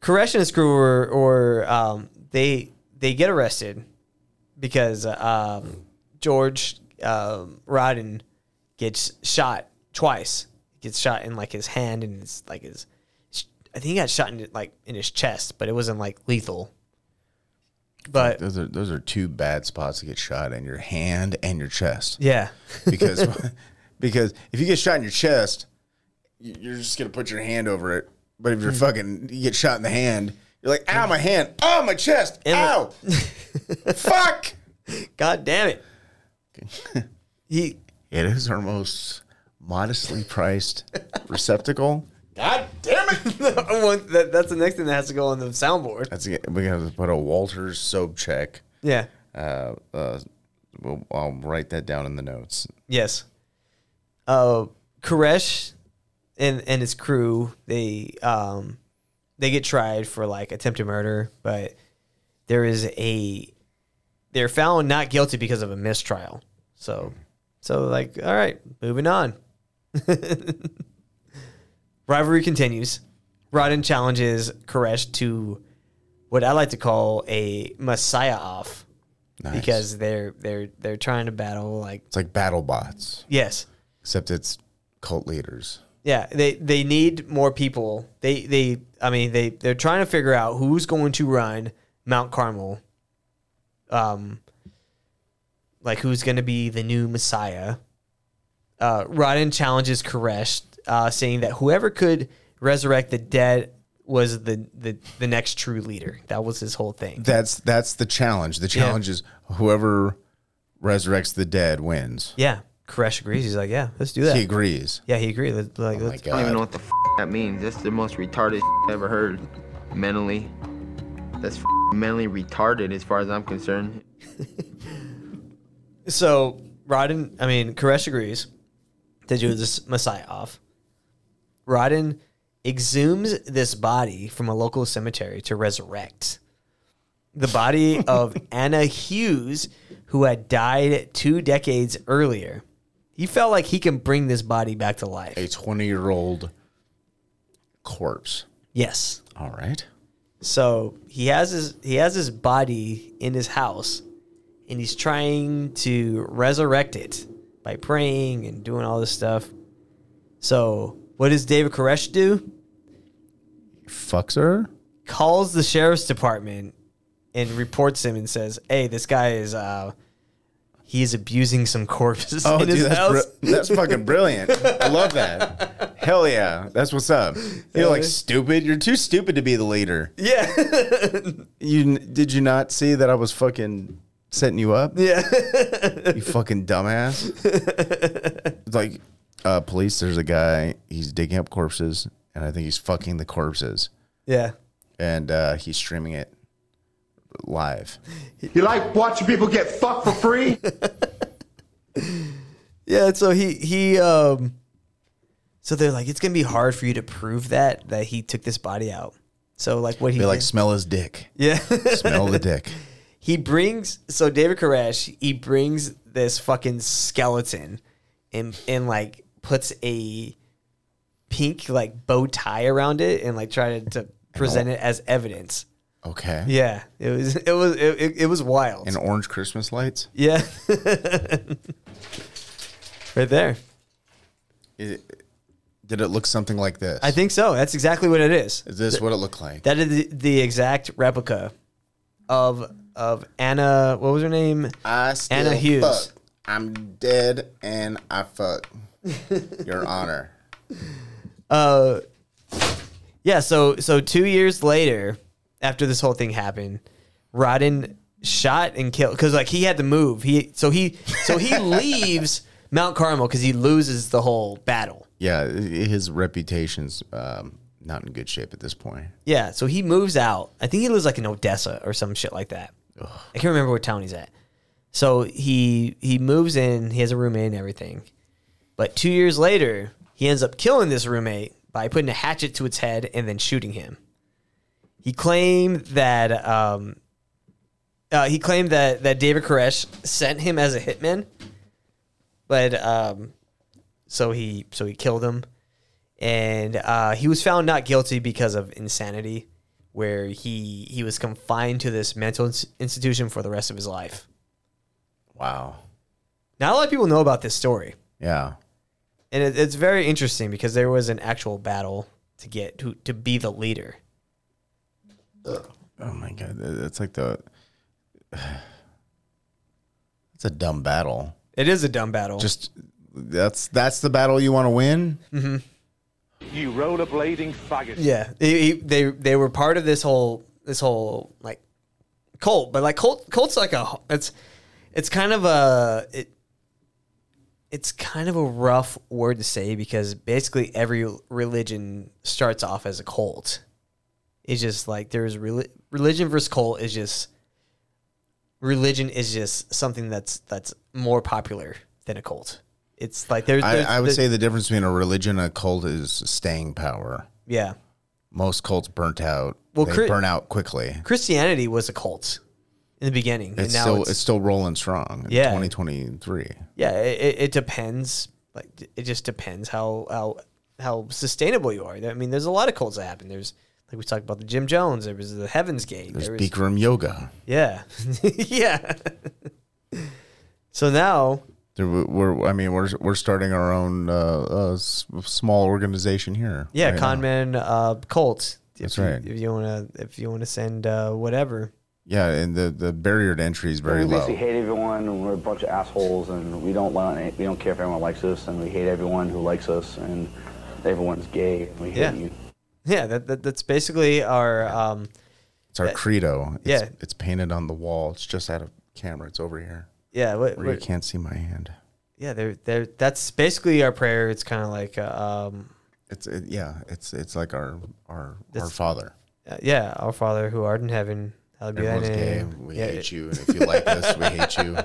Speaker 3: Koresh and his crew were or um they they get arrested because uh, um George um Roden gets shot twice. gets shot in like his hand and his like his. I think he got shot in like in his chest, but it wasn't like lethal. But
Speaker 2: those are those are two bad spots to get shot in your hand and your chest.
Speaker 3: yeah,
Speaker 2: Because because if you get shot in your chest, you- you're just gonna put your hand over it. But if you're
Speaker 3: Hmm.
Speaker 2: fucking you get shot in the hand, you're like, ow, my hand, oh my chest,
Speaker 3: And-
Speaker 2: ow, fuck.
Speaker 3: God damn it. he
Speaker 2: It is our most modestly priced receptacle. God damn it!
Speaker 3: That, that's the next thing that has to go on the soundboard.
Speaker 2: That's we have to put a Walters soap check.
Speaker 3: Yeah.
Speaker 2: Uh, uh, we'll, I'll write that down in the notes.
Speaker 3: Yes. Uh, Koresh and and his crew they um they get tried for like attempted murder, but there is a they're found not guilty because of a mistrial. So so like all right, moving on. Rivalry continues. Roden challenges Koresh to what I like to call a Messiah off.
Speaker 2: Nice.
Speaker 3: Because they're they're they're trying to battle like
Speaker 2: It's like battle bots,
Speaker 3: yes.
Speaker 2: except it's cult leaders.
Speaker 3: Yeah, they they need more people. They they I mean they they're trying to figure out who's going to run Mount Carmel. Um like who's going to be the new Messiah. Uh Roden challenges Koresh uh saying that whoever could resurrect the dead was the the the next true leader. That was his whole thing.
Speaker 2: That's that's the challenge. The
Speaker 3: Yeah.
Speaker 2: challenge is whoever resurrects the dead wins.
Speaker 3: Yeah, Koresh agrees. He's like, "Yeah, let's do that."
Speaker 2: He agrees.
Speaker 3: Yeah, he agreed. Let's, like,
Speaker 2: Oh my
Speaker 3: let's,
Speaker 5: I don't even know
Speaker 2: god!
Speaker 5: what the f- that means. That's the most retarded I've ever heard. Mentally, that's f- mentally retarded as far as I'm concerned.
Speaker 3: So Roden, I mean, Koresh agrees to do this Messiah off. Roden exhumes this body from a local cemetery to resurrect the body of Anna Hughes, who had died two decades earlier. He felt like he can bring this body back to life.
Speaker 2: A twenty-year-old corpse.
Speaker 3: Yes.
Speaker 2: All right.
Speaker 3: So he has his he has his body in his house, and he's trying to resurrect it by praying and doing all this stuff. So what does David Koresh do?
Speaker 2: Fucks her.
Speaker 3: Calls the sheriff's department and reports him and says, "Hey, this guy is uh, he is abusing some corpses
Speaker 2: Oh,
Speaker 3: in
Speaker 2: dude,
Speaker 3: his
Speaker 2: that's,
Speaker 3: house."
Speaker 2: br- that's fucking brilliant. I love that. Hell yeah, that's what's up. You're like stupid. You're too stupid to be the leader.
Speaker 3: yeah,
Speaker 2: You did you not see that I was fucking setting you up?
Speaker 3: yeah.
Speaker 2: You fucking dumbass. It's like uh, police. There's a guy. He's digging up corpses, and I think he's fucking the corpses,
Speaker 3: yeah.
Speaker 2: and uh, he's streaming it live.
Speaker 4: You like watching people get fucked for free?
Speaker 3: Yeah, so he he um so they're like it's to be hard for you to prove that that he took this body out. So like what he
Speaker 2: They like
Speaker 3: did-
Speaker 2: smell his dick.
Speaker 3: yeah.
Speaker 2: Smell the dick.
Speaker 3: he brings so David Koresh, he brings this fucking skeleton and and like puts a pink like bow tie around it and like try to, to present it as evidence.
Speaker 2: Okay.
Speaker 3: Yeah, it was it was it, it, it was wild.
Speaker 2: And orange Christmas lights.
Speaker 3: yeah. right there.
Speaker 2: It- did it look something like this?
Speaker 3: I think so. That's exactly what it is.
Speaker 2: Is this what it looked like?
Speaker 3: That is the, the exact replica of of Anna. What was her name?
Speaker 2: I still
Speaker 3: Anna Hughes.
Speaker 2: fuck. I'm dead and I fuck. Your Honor.
Speaker 3: Uh, yeah. So so two years later, after this whole thing happened, Roden shot and killed because like he had to move. He so he so he leaves Mount Carmel because he loses the whole battle.
Speaker 2: Yeah, his reputation's um, not in good shape at this point.
Speaker 3: Yeah, so he moves out. I think he lives like in Odessa or some shit like that. I can't remember what town he's at. So he he moves in. He has a roommate and everything. But two years later, he ends up killing this roommate by putting a hatchet to its head and then shooting him. He claimed that um, uh, he claimed that that David Koresh sent him as a hitman, but um, so he so he killed him and uh, he was found not guilty because of insanity, where he he was confined to this mental ins- institution for the rest of his life.
Speaker 2: Wow.
Speaker 3: Not a lot of people know about this story,
Speaker 2: Yeah.
Speaker 3: and it, it's very interesting because there was an actual battle to get to to be the leader.
Speaker 2: Oh my god, it's like the. It's a dumb battle.
Speaker 3: It is a dumb battle.
Speaker 2: Just that's that's the battle you want to win.
Speaker 3: Mm-hmm.
Speaker 12: You rollerblading faggot.
Speaker 3: Yeah, he, he, they they were part of this whole this whole like cult, but like cult cult's like a it's it's kind of a it it's kind of a rough word to say because basically every religion starts off as a cult. It's just like there's reli- religion versus cult is just religion is just something that's that's more popular than a cult. It's like there's,
Speaker 2: I,
Speaker 3: there's
Speaker 2: I would
Speaker 3: the-
Speaker 2: say the difference between a religion and a cult is staying power.
Speaker 3: yeah.
Speaker 2: Most cults burnt out.
Speaker 3: Well,
Speaker 2: they burn out quickly.
Speaker 3: Christianity was a cult in the beginning, and
Speaker 2: It's
Speaker 3: now
Speaker 2: still
Speaker 3: it's,
Speaker 2: it's, still rolling strong. in
Speaker 3: Yeah.
Speaker 2: 2023.
Speaker 3: yeah. It- it depends. Like it just depends how how how sustainable you are. I mean, there's a lot of cults that happen. There's like we talked about the Jim Jones. There was the Heaven's Gate.
Speaker 2: There's
Speaker 3: there was,
Speaker 2: Bikram yoga.
Speaker 3: Yeah, yeah. so now,
Speaker 2: There, we- we're I mean we're we're starting our own uh, uh, s- small organization here.
Speaker 3: yeah,
Speaker 2: right.
Speaker 3: Conman uh, cult.
Speaker 2: That's
Speaker 3: if you,
Speaker 2: right.
Speaker 3: If you wanna, if you wanna send uh, whatever.
Speaker 2: Yeah, and the the barrier to entry is very
Speaker 13: we
Speaker 2: low.
Speaker 13: basically hate everyone, and we're a bunch of assholes, and we don't want, we don't care if anyone likes us, and we hate everyone who likes us, and everyone's gay, and we hate
Speaker 3: Yeah.
Speaker 13: you.
Speaker 3: Yeah, that, that that's basically our. Um,
Speaker 2: It's our credo. It's,
Speaker 3: yeah.
Speaker 2: it's painted on the wall. It's just out of camera. It's over here.
Speaker 3: Yeah, what,
Speaker 2: where you can't see my hand.
Speaker 3: yeah, they're, they're, that's basically our prayer. It's kind of like, uh, um,
Speaker 2: It's it, yeah. It's it's like our our our father.
Speaker 3: uh, yeah, our Father who art in heaven, hallowed be thy
Speaker 2: Everyone's gay. We
Speaker 3: Yeah,
Speaker 2: hate
Speaker 3: it-
Speaker 2: you, and if you like us, we hate you.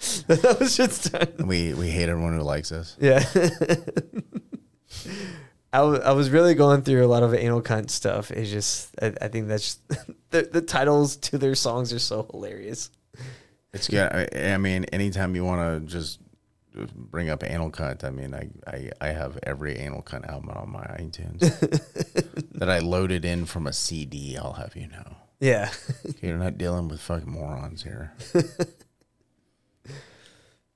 Speaker 3: that was just done.
Speaker 2: We we hate everyone who likes us.
Speaker 3: Yeah. I I was really going through a lot of anal cunt stuff. It's just, I, I think that's just, the, the titles to their songs are so hilarious.
Speaker 2: It's good. I, I mean, anytime you want to just bring up anal cunt, I mean, I, I, I have every anal cunt album on my iTunes that I loaded in from a CD. I'll have you know.
Speaker 3: Yeah.
Speaker 2: You're not dealing with fucking morons here.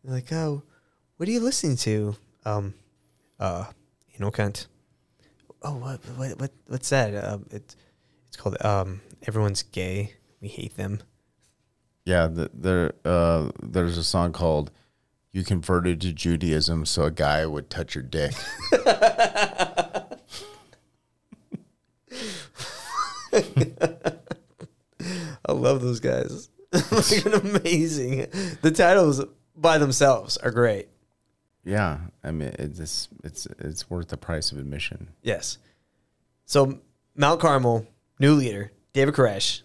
Speaker 3: like, oh, what are you listening to? Um, uh, anal cunt. Oh, what, what, what what's that? Um, it, it's called um, everyone's gay. We hate them.
Speaker 2: Yeah, the, there uh, there's a song called "You Converted to Judaism So a Guy Would Touch Your Dick."
Speaker 3: I love those guys. Amazing. The titles by themselves are great.
Speaker 2: Yeah, I mean, it's it's it's worth the price of admission.
Speaker 3: Yes. So Mount Carmel, new leader, David Koresh.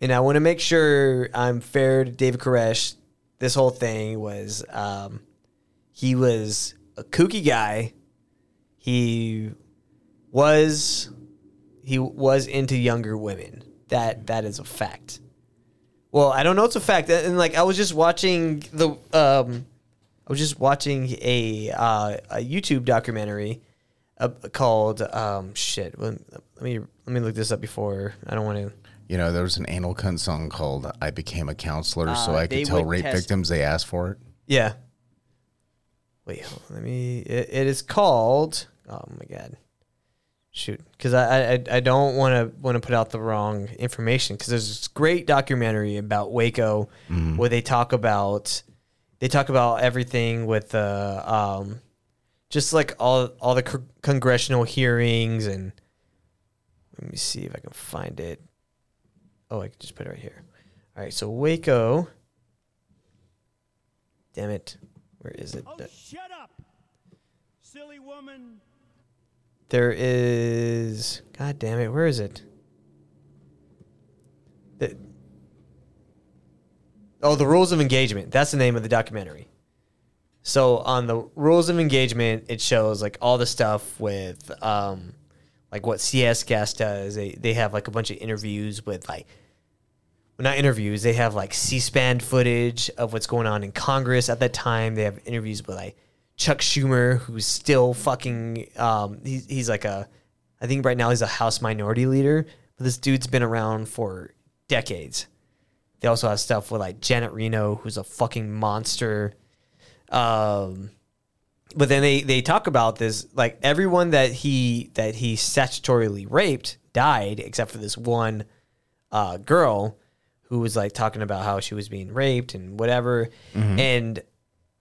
Speaker 3: And I want to make sure I'm fair to David Koresh. This whole thing was um, he was a kooky guy. He was he was into younger women. That that is a fact. Well, I don't know it's a fact. And like I was just watching the um I was just watching a uh, a YouTube documentary uh, called um shit. Let let me let me look this up before I don't want to.
Speaker 2: You know, there was an anal cunt song called "I Became a Counselor," so
Speaker 3: Uh,
Speaker 2: I could tell rape
Speaker 3: test-
Speaker 2: victims they asked for it.
Speaker 3: Yeah. Wait, let me. It, it is called. Oh my god. Shoot, because I, I I don't want to want to put out the wrong information because there's this great documentary about Waco
Speaker 2: Mhm.
Speaker 3: where they talk about they talk about everything with the um just like all all the congressional hearings and let me see if I can find it. Oh, I can just put it right here. All right, so Waco. Damn it. Where is it?
Speaker 11: Oh, shut up, silly woman.
Speaker 3: There is. God damn it. Where is it? The, oh, the rules of engagement. That's the name of the documentary. So on the rules of engagement, it shows like all the stuff with um, like what CS Gas does. They they have like a bunch of interviews with like not interviews. They have like C-SPAN footage of what's going on in Congress at that time. They have interviews with like Chuck Schumer, who's still fucking. Um, he's he's like a, I think right now he's a House Minority Leader, but this dude's been around for decades. They also have stuff with like Janet Reno, who's a fucking monster. Um, but then they they talk about this like everyone that he that he statutorily raped died except for this one uh, girl who was like talking about how she was being raped and whatever,
Speaker 11: Mhm.
Speaker 3: and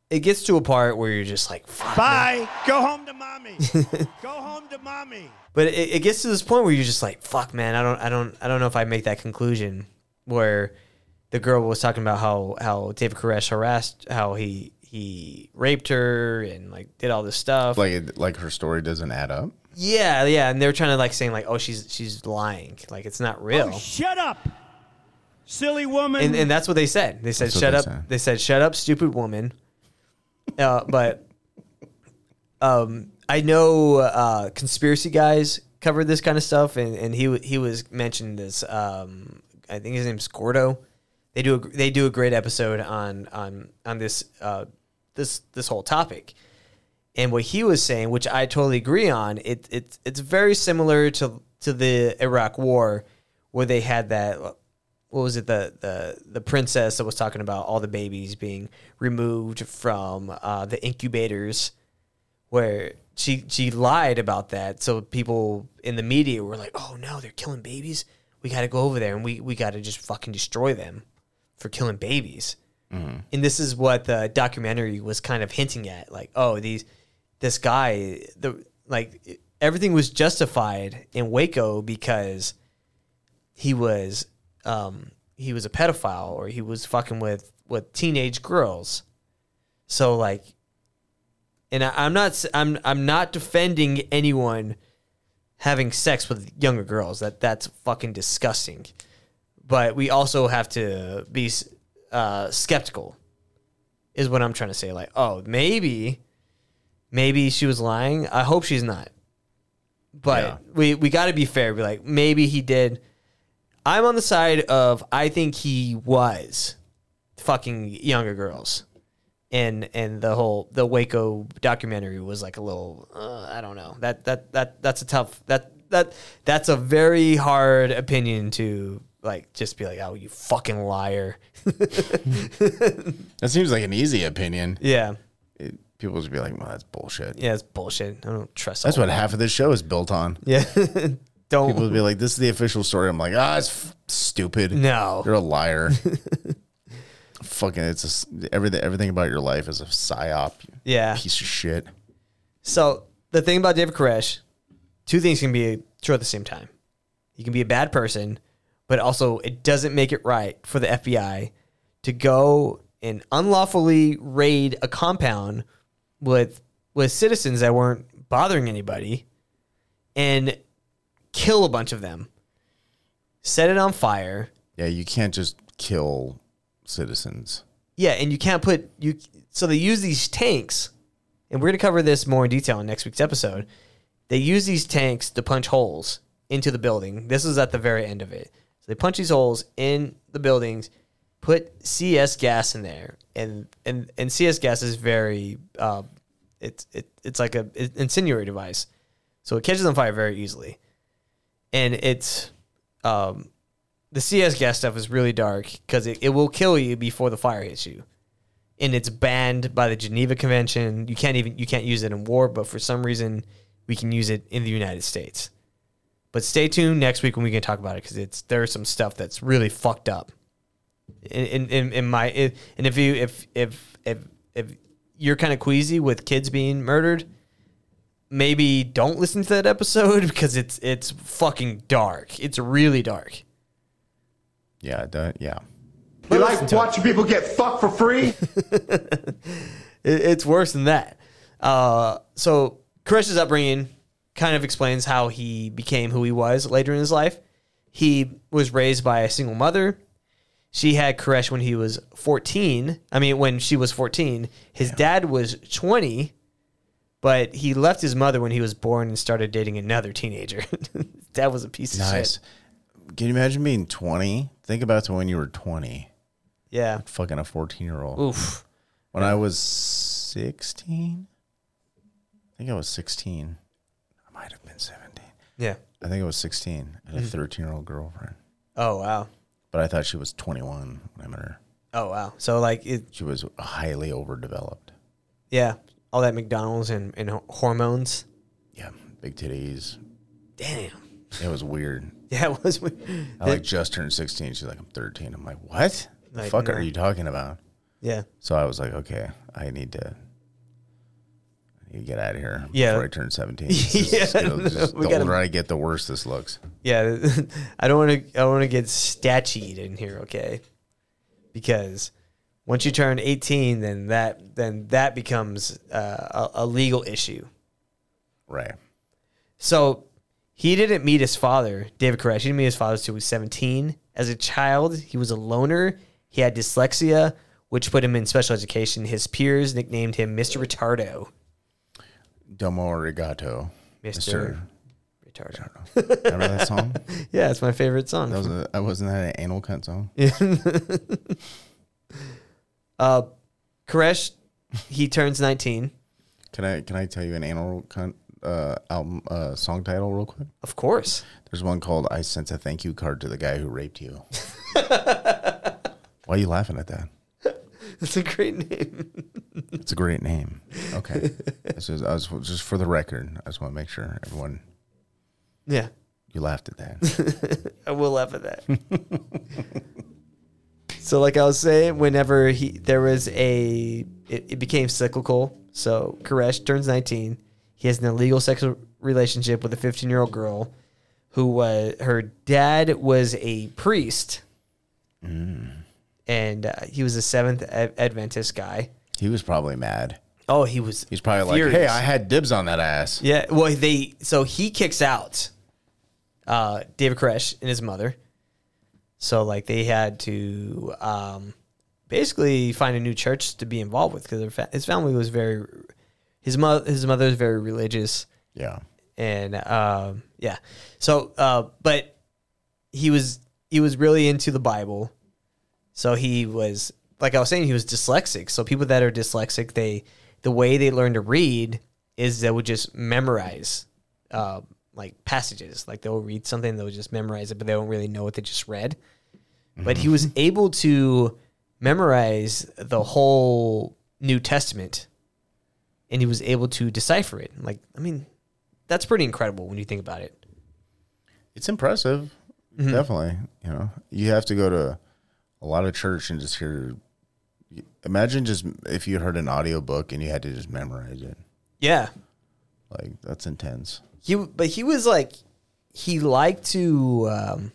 Speaker 3: it gets to a part where you're just like, Fuck, man.
Speaker 11: Bye. Go home to mommy. Go home to mommy.
Speaker 3: But it, it gets to this point where you're just like, fuck, man, I don't, I don't, I don't know if I make that conclusion where the girl was talking about how how David Koresh harassed, how he he raped her and like did all this stuff.
Speaker 2: Like it, like her story doesn't add up.
Speaker 3: yeah, yeah, and they were trying to like saying like, oh, she's she's lying, like it's not real.
Speaker 11: Oh, shut up, silly woman.
Speaker 3: and, and that's what they said. They said,
Speaker 2: That's what
Speaker 3: "Shut
Speaker 2: they
Speaker 3: up."
Speaker 2: said.
Speaker 3: They said, "Shut up, stupid woman." Uh, but um, I know uh, conspiracy guys covered this kind of stuff, and, and he he was mentioned this. Um, I think his name's Gordo. They do a, they do a great episode on on on this uh, this this whole topic. And what he was saying, which I totally agree on, it, it it's very similar to to the Iraq War, where they had that what was it the the the princess that was talking about all the babies being removed from uh, the incubators where she she lied about that. So people in the media were like oh no they're killing babies. We got to go over there and we we got to just fucking destroy them for killing babies. And this is what the documentary was kind of hinting at like oh these this guy the like everything was justified in Waco because he was um he was a pedophile or he was fucking with with teenage girls. So like and I, i'm not i'm i'm not defending anyone having sex with younger girls. That that's fucking disgusting but we also have to be uh, skeptical is what i'm trying to say. Like oh maybe maybe she was lying. I hope she's not. But
Speaker 2: Yeah.
Speaker 3: we we got to be fair. Be like maybe he did. I'm on the side of i think he was fucking younger girls. And and the whole the waco documentary was like a little uh, i don't know. That that that that's a tough that that that's a very hard opinion to like just be like oh you fucking liar
Speaker 2: That seems like an easy opinion.
Speaker 3: yeah
Speaker 2: It, people would be like, "Well, that's bullshit."
Speaker 3: yeah it's bullshit i don't trust
Speaker 2: That's what
Speaker 3: that.
Speaker 2: half of this show is built on.
Speaker 3: yeah don't
Speaker 2: People would be like, "This is the official story." I'm like, "Ah, it's f- stupid."
Speaker 3: No.
Speaker 2: you're a liar. Fucking, it's a everything. Everything about your life is a psyop.
Speaker 3: Yeah.
Speaker 2: piece of shit.
Speaker 3: So the thing about David Koresh, two things can be true at the same time. You can be a bad person, but also it doesn't make it right for the FBI to go and unlawfully raid a compound with with citizens that weren't bothering anybody and kill a bunch of them, set it on fire.
Speaker 2: Yeah, you can't just kill citizens.
Speaker 3: Yeah, and you can't put you. So they use these tanks, and we're gonna cover this more in detail in next week's episode. They use these tanks to punch holes into the building. This is at the very end of it. So they punch these holes in the buildings, put CS gas in there, and and and CS gas is very, uh, it's it, it's like a incendiary device, so it catches on fire very easily, and it's um, the CS gas stuff is really dark because it, it will kill you before the fire hits you. And it's banned by the Geneva Convention. You can't even you can't use it in war, but for some reason we can use it in the United States. But stay tuned next week when we can talk about it because it's there's some stuff that's really fucked up. In in, in, in my in, and if you if if if if you're kind of queasy with kids being murdered, maybe don't listen to that episode because it's it's fucking dark. It's really dark.
Speaker 2: Yeah, that, yeah.
Speaker 4: You like watching people get fucked for free?
Speaker 3: It, it's worse than that. Uh, so Chris's upbringing kind of explains how he became who he was later in his life. He was raised by a single mother. She had Koresh when he was 14. I mean, when she was 14. His dad was 20, but he left his mother when he was born and started dating another teenager. dad was a piece of
Speaker 2: Nice.
Speaker 3: shit.
Speaker 2: Can you imagine being 20? Think about to when you were 20.
Speaker 3: Yeah.
Speaker 2: Fucking a 14 year old.
Speaker 3: Oof.
Speaker 2: When I was 16, I think I was 16. I might have been 17.
Speaker 3: Yeah.
Speaker 2: I think I was 16. I had a
Speaker 3: Mhm.
Speaker 2: 13 year old girlfriend,
Speaker 3: Oh, wow.
Speaker 2: but I thought she was 21 when I met her.
Speaker 3: Oh, wow. So, like, it,
Speaker 2: She was highly overdeveloped.
Speaker 3: yeah. all that McDonald's and, and hormones.
Speaker 2: Yeah, big titties.
Speaker 3: Damn.
Speaker 2: It was weird.
Speaker 3: Yeah, it was. weird.
Speaker 2: I like just turned 16. She's like, I'm 13. I'm like, what? The
Speaker 3: Like,
Speaker 2: fuck
Speaker 3: no.
Speaker 2: are you talking about?
Speaker 3: Yeah.
Speaker 2: So I was like, okay, I need to, To get out of here
Speaker 3: Yeah.
Speaker 2: before I turn 17. This is-
Speaker 3: Yeah,
Speaker 2: it'll
Speaker 3: no,
Speaker 2: the
Speaker 3: gotta-
Speaker 2: older I get, the worse this looks.
Speaker 3: Yeah, I don't want to. I don't want to get statchied in here, okay? Because once you turn eighteen, then that then that becomes uh, a, a legal issue.
Speaker 2: Right.
Speaker 3: So he didn't meet his father, David Koresh. He didn't meet his father until he was seventeen. As a child, he was a loner. He had dyslexia, which put him in special education. His peers nicknamed him Mister Retardo.
Speaker 2: Domo arigato.
Speaker 3: Mr. Retardo.
Speaker 2: Remember that song?
Speaker 3: Yeah, it's my favorite song.
Speaker 2: That was a, wasn't that an anal cunt song?
Speaker 3: Uh, Koresh, he turns 19.
Speaker 2: Can I can I tell you an anal cunt uh, album uh, song title real quick?
Speaker 3: Of course.
Speaker 2: There's one called "I Sent a Thank You Card to the Guy Who Raped You." Why are you laughing at that?
Speaker 3: That's a great name.
Speaker 2: It's a great name. Okay, this is I was, just for the record. I just want to make sure everyone
Speaker 3: Yeah.
Speaker 2: you laughed at that.
Speaker 3: I will laugh at that. so, like I was saying, whenever he there was a, it, it became cyclical. So Koresh turns 19. He has an illegal sexual relationship with a 15 year old girl, who was her dad was a priest, mm. And uh, he was a Seventh Ad- Adventist guy.
Speaker 2: He was probably mad.
Speaker 3: Oh, he was.
Speaker 2: He's probably like, "Hey, I had dibs on that ass."
Speaker 3: Yeah, well, they so he kicks out uh, David Koresh and his mother. So like they had to um, basically find a new church to be involved with because fa- his family was very his mother his mother is very religious
Speaker 2: Yeah.
Speaker 3: and um, yeah. So uh, but he was he was really into the Bible. So he was like I was saying he was dyslexic. So people that are dyslexic, they the way they learn to read is they would just memorize uh, like passages. Like they'll read something, they'll just memorize it, but they don't really know what they just read. But he was able to memorize the whole New Testament and he was able to decipher it. Like, I mean, that's pretty incredible when you think about it.
Speaker 2: It's impressive.
Speaker 3: Mhm.
Speaker 2: Definitely. You know, you have to go to a lot of church and just hear. Imagine just if you heard an audiobook and you had to just memorize it.
Speaker 3: Yeah.
Speaker 2: Like that's intense.
Speaker 3: He but he was like he liked to um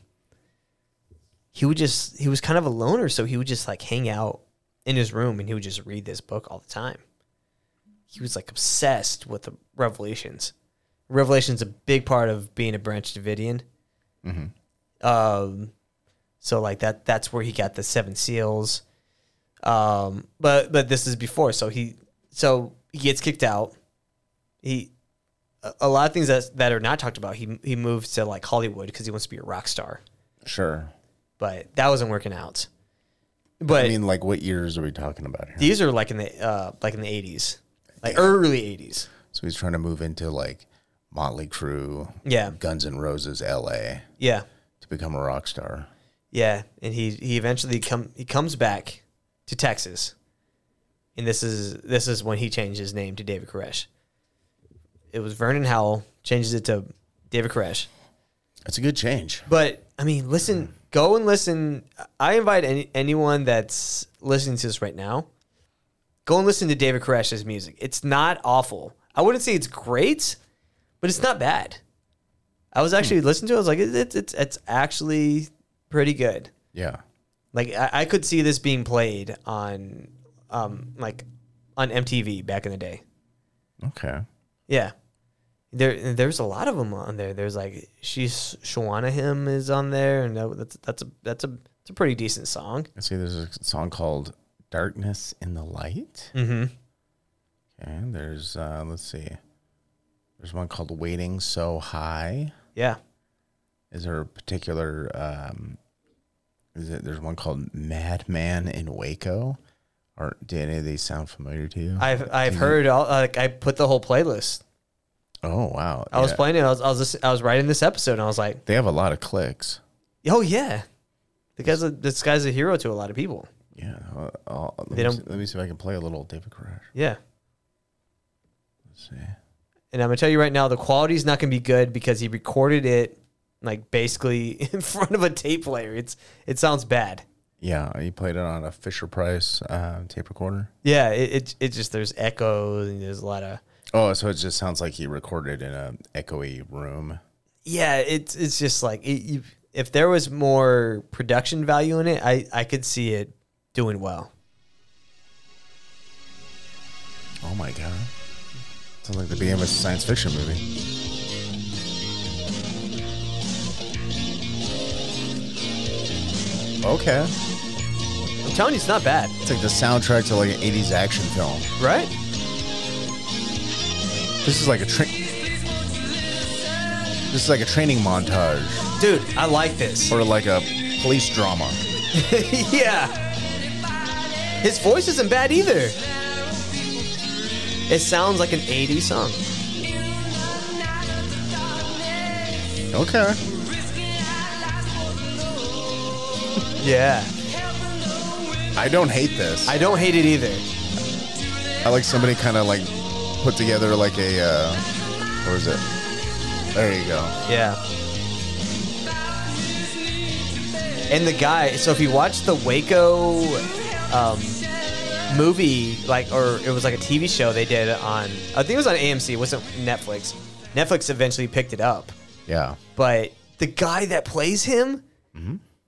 Speaker 3: he would just he was kind of a loner, so he would just like hang out in his room and he would just read this book all the time. He was like obsessed with the Revelations. Revelation's a big part of being a Branch Davidian.
Speaker 2: Mhm.
Speaker 3: Um so like that that's where he got the seven seals. Um but but this is before so he so he gets kicked out. He a- a lot of things that that are not talked about. He he moved to like Hollywood because he wants to be a rock star,
Speaker 2: Sure.
Speaker 3: but that wasn't working out. But
Speaker 2: I mean, like, what years are we talking about here?
Speaker 3: these are like in the uh like in the eighties, like early eighties.
Speaker 2: So he's trying to move into like Motley Crue,
Speaker 3: Yeah.
Speaker 2: Guns N' Roses, L.A.
Speaker 3: Yeah,
Speaker 2: to become a rock star.
Speaker 3: Yeah, and he he eventually come he comes back to Texas, and this is this is when he changed his name to David Koresh. It was Vernon Howell changes it to David Koresh.
Speaker 2: That's a good change.
Speaker 3: But I mean, listen, go and listen. I invite any, anyone that's listening to this right now, go and listen to David Koresh's music. It's not awful. I wouldn't say it's great, but it's not bad. I was actually hmm. listening to it. I was like, it's it's it's actually pretty good.
Speaker 2: Yeah.
Speaker 3: Like I, I could see this being played on, um, like on MTV back in the day.
Speaker 2: Okay.
Speaker 3: Yeah. There, there's a lot of them on there. There's like she's Shawana him is on there, and that's that's a that's a it's a pretty decent song.
Speaker 2: I see there's a song called Darkness in the Light.
Speaker 3: Mm-hmm.
Speaker 2: Okay. There's, uh, let's see. There's one called Waiting So High.
Speaker 3: Yeah.
Speaker 2: Is there a particular, um, is it, there's one called Madman in Waco. Or do any of these sound familiar to you?
Speaker 3: I've I've heard all like I put the whole playlist.
Speaker 2: Oh, wow.
Speaker 3: I was
Speaker 2: Yeah.
Speaker 3: playing it. I was I was listen- I was writing this episode, and I was like,
Speaker 2: They have a lot of clicks.
Speaker 3: oh yeah, the guy's a, this guy's a hero to a lot of people.
Speaker 2: Yeah. I'll, I'll- let,
Speaker 3: They
Speaker 2: me
Speaker 3: don't-
Speaker 2: see, let me see if I can play a little David Koresh.
Speaker 3: Yeah. Let's see. and I'm gonna tell you right now, the quality is not gonna be good because he recorded it like basically in front of a tape player. It's it sounds bad.
Speaker 2: Yeah, he played it on a Fisher Price uh, tape recorder.
Speaker 3: Yeah, it, it it just there's echoes and there's a lot of
Speaker 2: Oh, so it just sounds like he recorded in a echoey room.
Speaker 3: yeah. It's it's just like it, you, if there was more production value in it, I I could see it doing well.
Speaker 2: Oh my god, sounds like the beginning of a science fiction movie. Okay,
Speaker 3: I'm telling you, it's not bad,
Speaker 2: it's like the soundtrack to like an '80s action film.
Speaker 3: right?
Speaker 2: This is like a train. This is like a training montage,
Speaker 3: Dude, I like this.
Speaker 2: or like a police drama.
Speaker 3: yeah. His voice isn't bad either. It sounds like an 80s song.
Speaker 2: Okay.
Speaker 3: Yeah.
Speaker 2: I don't hate this.
Speaker 3: I don't hate it either.
Speaker 2: I like somebody kind of like put together like a uh, what is it? There you go.
Speaker 3: Yeah. And the guy, so if you watch the Waco um, movie, like, or it was like a TV show they did on, I think it was on AMC, it wasn't Netflix. Netflix eventually picked it up.
Speaker 2: Yeah.
Speaker 3: But the guy that plays him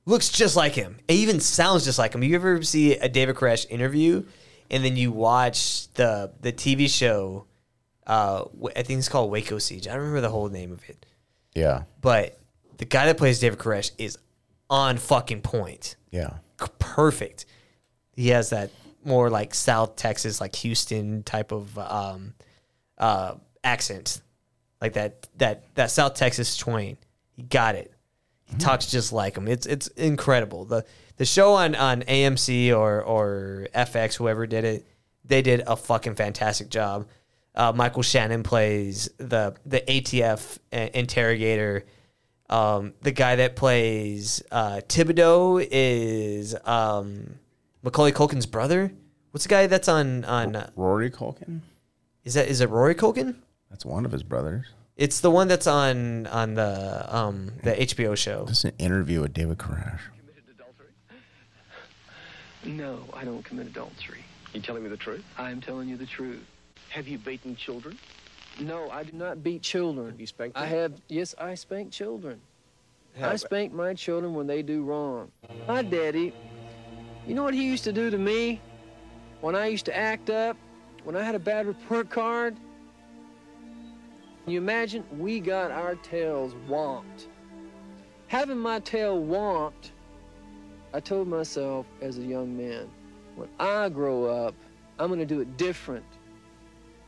Speaker 3: looks just like him. It even sounds just like him. You ever see a David Koresh interview and then you watch the the TV show? Uh, I think it's called Waco Siege. I don't remember the whole name of it,
Speaker 2: Yeah.
Speaker 3: but the guy that plays David Koresh is on fucking point.
Speaker 2: Yeah.
Speaker 3: Perfect. He has that more like South Texas, like Houston type of um, uh, accent, like that that that South Texas twang. He got it. He talks just like him. It's it's incredible. the The show on on AMC or or FX, whoever did it, they did a fucking fantastic job. Uh, Michael Shannon plays the the ATF uh, interrogator. Um, the guy that plays uh, Thibodeau is um, Macaulay Culkin's brother. What's the guy that's on on? Uh,
Speaker 2: Rory Culkin.
Speaker 3: is that is it Rory Culkin?
Speaker 2: That's one of his brothers.
Speaker 3: It's the one that's on on the um the HBO show.
Speaker 2: This is an interview with David Koresh.
Speaker 14: No, I don't commit adultery.
Speaker 15: You telling me the truth?
Speaker 14: I'm telling you the truth.
Speaker 15: Have you beaten children?
Speaker 14: No, I do not beat children.
Speaker 15: Have you spanked
Speaker 14: I have, yes, I spank children.
Speaker 15: How-
Speaker 14: I spank my children when they do wrong. My daddy, you know what he used to do to me? When I used to act up, when I had a bad report card? Can you imagine? We got our tails womped. Having my tail womped, I told myself as a young man, when I grow up, I'm going to do it different.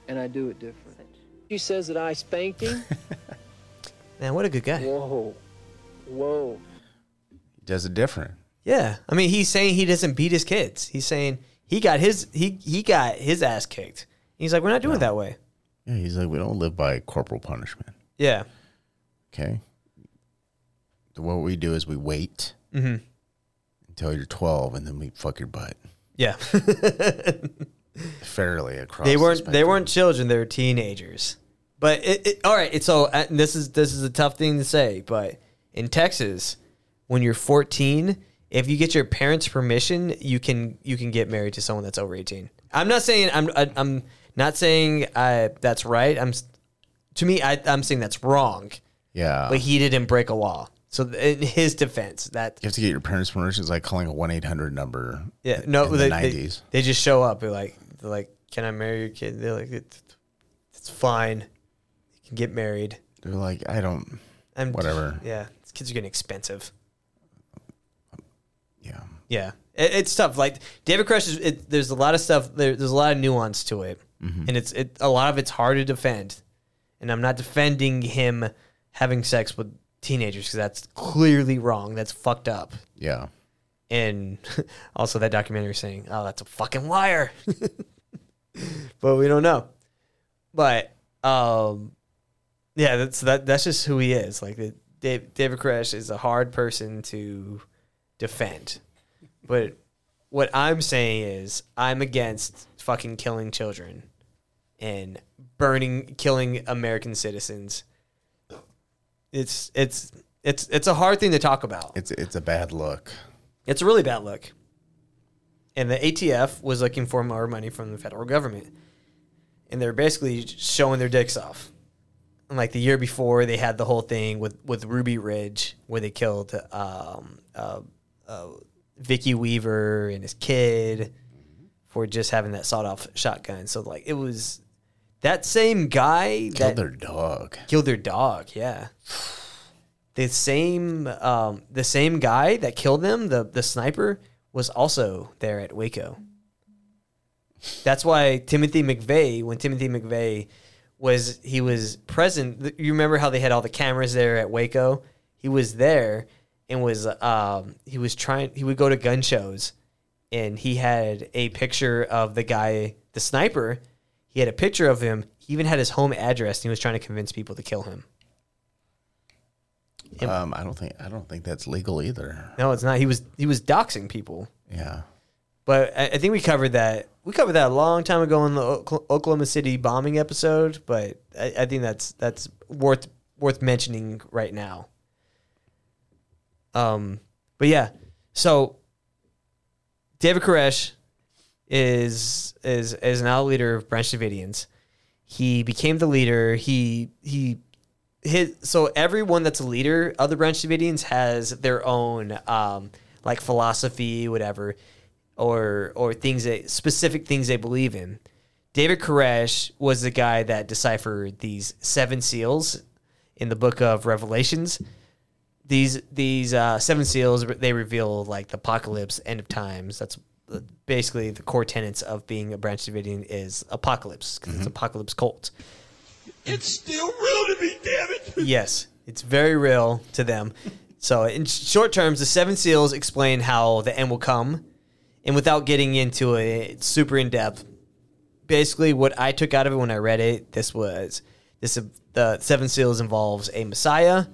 Speaker 14: And I do it different. He says that I spanked him.
Speaker 3: Man, what a good guy.
Speaker 14: Whoa. Whoa.
Speaker 2: He does it different.
Speaker 3: Yeah, I mean, he's saying he doesn't beat his kids. He's saying he got his he he got his ass kicked. He's like, we're not doing it that way.
Speaker 2: Yeah, he's like, we don't live by corporal punishment.
Speaker 3: Yeah.
Speaker 2: Okay. What we do is we wait
Speaker 3: Mhm.
Speaker 2: until you're 12, and then we fuck your butt
Speaker 3: Yeah.
Speaker 2: fairly across.
Speaker 3: they weren't they weren't children. They were teenagers. But it, it, all right. It's so uh, this is this is a tough thing to say, but in Texas, when you're 14, if you get your parents' permission, you can you can get married to someone that's over 18. I'm not saying I'm I, I'm not saying uh, that's right. I'm to me I, I'm saying that's wrong.
Speaker 2: Yeah.
Speaker 3: But he didn't break a law. So in his defense, that
Speaker 2: You have to get your parents' permission. It's like calling a 1 800 number.
Speaker 3: yeah no
Speaker 2: in
Speaker 3: they,
Speaker 2: the
Speaker 3: they
Speaker 2: 90s.
Speaker 3: they just show up. They're like they're like, can I marry your kid? They're like, it's, it's fine. You can get married.
Speaker 2: They're like, I don't.
Speaker 3: And
Speaker 2: whatever.
Speaker 3: Yeah, these kids are getting expensive.
Speaker 2: Yeah.
Speaker 3: Yeah, it, it's tough. Like David Koresh is. It, there's a lot of stuff. There, there's a lot of nuance to it,
Speaker 2: Mhm.
Speaker 3: and it's it. A lot of it's hard to defend, and I'm not defending him having sex with teenagers because that's clearly wrong. That's fucked up.
Speaker 2: Yeah.
Speaker 3: And also that documentary saying, "Oh, that's a fucking liar," but we don't know. But um, yeah, that's that. That's just who he is. Like the, Dave, David Koresh is a hard person to defend. But what I'm saying is, I'm against fucking killing children, and burning, killing American citizens. It's it's it's it's a hard thing to talk about.
Speaker 2: It's it's a bad look.
Speaker 3: It's a really bad look. And the ATF was looking for more money from the federal government. And they're basically showing their dicks off. And like the year before, they had the whole thing with, with Ruby Ridge where they killed um, uh, uh, Vicki Weaver and his kid for just having that sawed off shotgun. So, like, it was that same guy
Speaker 2: Killed
Speaker 3: that
Speaker 2: their dog.
Speaker 3: killed their dog. Yeah. The same, um, the same guy that killed them, the the sniper, was also there at Waco. That's why Timothy McVeigh, when Timothy McVeigh was he was present. You remember how they had all the cameras there at Waco? He was there and was um, he was trying. He would go to gun shows, and he had a picture of the guy, the sniper. He had a picture of him. He even had his home address, and he was trying to convince people to kill him.
Speaker 2: Um, I don't think I don't think that's legal either.
Speaker 3: No, it's not. He was he was doxing people.
Speaker 2: Yeah.
Speaker 3: But I, I think we covered that. We covered that a long time ago in the Oklahoma City bombing episode. But I, I think that's that's worth worth mentioning right now. Um, but yeah, so David Koresh is is is now leader of Branch Davidians. He became the leader. He he his so everyone that's a leader of the Branch Davidians has their own um like philosophy, whatever, or or things that specific things they believe in. David Koresh was the guy that deciphered these seven seals in the book of Revelations. These these uh, seven seals they reveal like the apocalypse, end of times. That's basically the core tenets of being a Branch Davidian is apocalypse because it's apocalypse cult.
Speaker 11: It's still real to me, damn it.
Speaker 3: Yes, it's very real to them. So, in short terms, the seven seals explain how the end will come, and without getting into it super in depth, basically what I took out of it when I read it, this was this the seven seals involves a Messiah.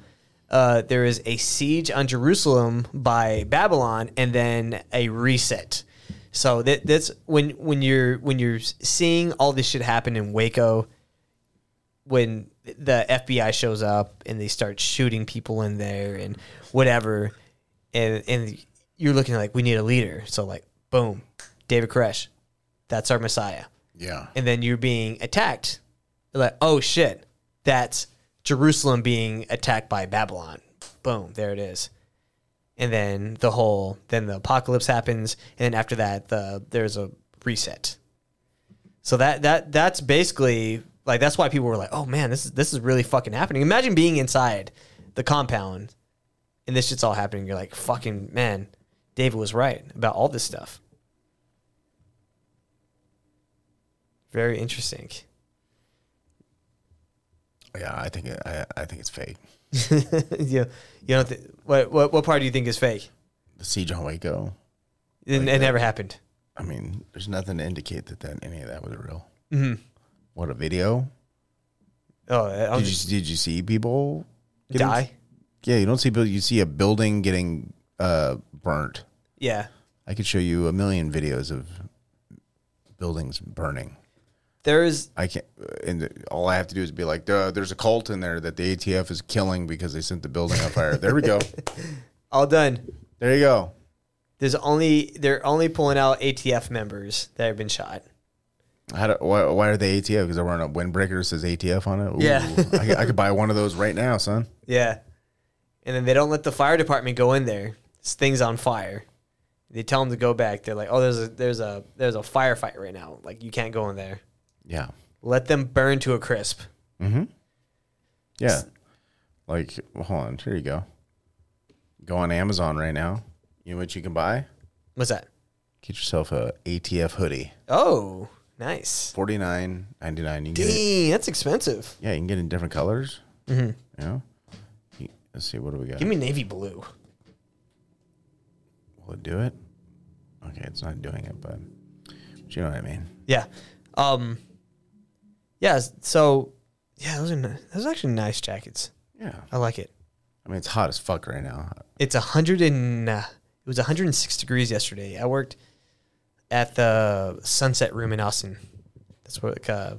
Speaker 3: Uh, there is a siege on Jerusalem by Babylon, and then a reset. So that, that's when when you're when you're seeing all this shit happen in Waco when the FBI shows up and they start shooting people in there and whatever, and and you're looking like we need a leader. So like, boom, David Koresh, that's our Messiah.
Speaker 2: Yeah.
Speaker 3: And then you're being attacked. You're like, oh shit, that's Jerusalem being attacked by Babylon. Boom, there it is. And then the whole, then the apocalypse happens, and then after that, the there's a reset. So that that that's basically like that's why people were like, "Oh man, this is this is really fucking happening." Imagine being inside the compound and this shit's all happening. You're like, "Fucking man, David was right about all this stuff." Very interesting.
Speaker 2: Yeah, I think I I think it's fake.
Speaker 3: you, you don't th- what what what part do you think is fake?
Speaker 2: The siege on Waco.
Speaker 3: It,
Speaker 2: Like
Speaker 3: it
Speaker 2: that.
Speaker 3: never happened.
Speaker 2: I mean, there's nothing to indicate that, that any of that was real.
Speaker 3: Mhm.
Speaker 2: What a video!
Speaker 3: Oh, I was
Speaker 2: did you did you see people
Speaker 3: Die?
Speaker 2: Yeah, you don't see people. You see a building getting uh, burnt.
Speaker 3: Yeah.
Speaker 2: I could show you a million videos of buildings burning.
Speaker 3: There is
Speaker 2: I can't, and all I have to do is be like, "Duh, "There's a cult in there that the ATF is killing because they sent the building on fire." There we go.
Speaker 3: all done.
Speaker 2: There you go.
Speaker 3: There's only they're only pulling out ATF members that have been shot.
Speaker 2: How do, why, why are they ATF? Because they're wearing a windbreaker that says ATF on it. Ooh,
Speaker 3: Yeah.
Speaker 2: I, could- I could buy one of those right now, son.
Speaker 3: Yeah. And then they don't let the fire department go in there. This thing's on fire. They tell them to go back. They're like, "Oh, there's a there's a there's a firefight right now. Like you can't go in there."
Speaker 2: Yeah.
Speaker 3: Let them burn to a crisp.
Speaker 2: Mm-hmm. Yeah. Like, hold on. Here you go. Go on Amazon right now. You know what you can buy?
Speaker 3: What's that?
Speaker 2: Get yourself a ATF hoodie.
Speaker 3: Oh, nice.
Speaker 2: Forty nine ninety nine. You can get it.
Speaker 3: Dang, that's expensive.
Speaker 2: Yeah, you can get it in different colors.
Speaker 3: Mm Mhm.
Speaker 2: You know. You- Let's see. What do we got?
Speaker 3: Give me navy blue.
Speaker 2: Will it do it? Okay, it's not doing it, but, but you know what I mean.
Speaker 3: Yeah. Um. Yeah. So, yeah, those are ni- those are actually nice jackets.
Speaker 2: Yeah.
Speaker 3: I like it.
Speaker 2: I mean, it's hot as fuck right now.
Speaker 3: It's a hundred and uh, it was 106 degrees yesterday. I worked at the Sunset Room in Austin. That's where like, uh,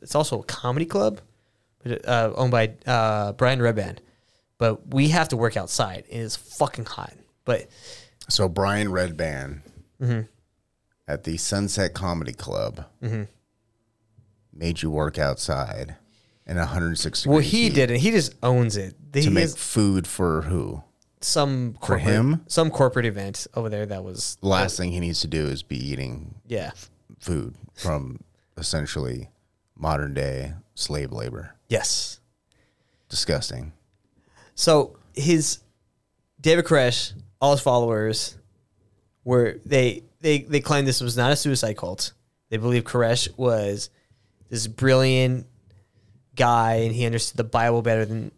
Speaker 3: it's also a comedy club, but, uh, owned by uh, Brian Redban. But we have to work outside. It is fucking hot. But
Speaker 2: So Brian Redban
Speaker 3: Mhm.
Speaker 2: at the Sunset Comedy Club
Speaker 3: Mhm.
Speaker 2: Made you work outside in 160
Speaker 3: well, he didn't. He just owns it.
Speaker 2: to make food for who?
Speaker 3: some
Speaker 2: For
Speaker 3: corporate-
Speaker 2: him?
Speaker 3: some corporate event over there that was
Speaker 2: The last thing he needs to do is be eating
Speaker 3: Yeah.
Speaker 2: food from essentially modern day slave labor.
Speaker 3: Yes.
Speaker 2: Disgusting.
Speaker 3: So his David Koresh, all his followers were they they they claimed this was not a suicide cult. They believe Koresh was this brilliant guy and he understood the Bible better than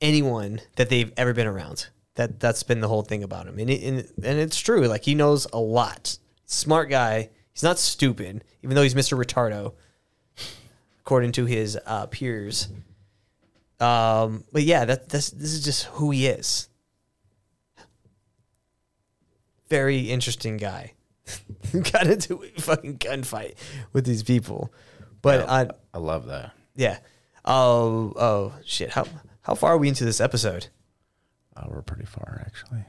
Speaker 3: anyone that they've ever been around. That that's been the whole thing about him, and it, and, and it's true. Like he knows a lot. Smart guy. He's not stupid, even though he's Mister Retardo, according to his uh, peers. Um, but yeah, that that's this is just who he is. Very interesting guy. Got into a fucking gunfight with these people, but I
Speaker 2: I love that.
Speaker 3: yeah. Oh oh shit! How how far are we into this episode?
Speaker 2: Uh, we're pretty far actually.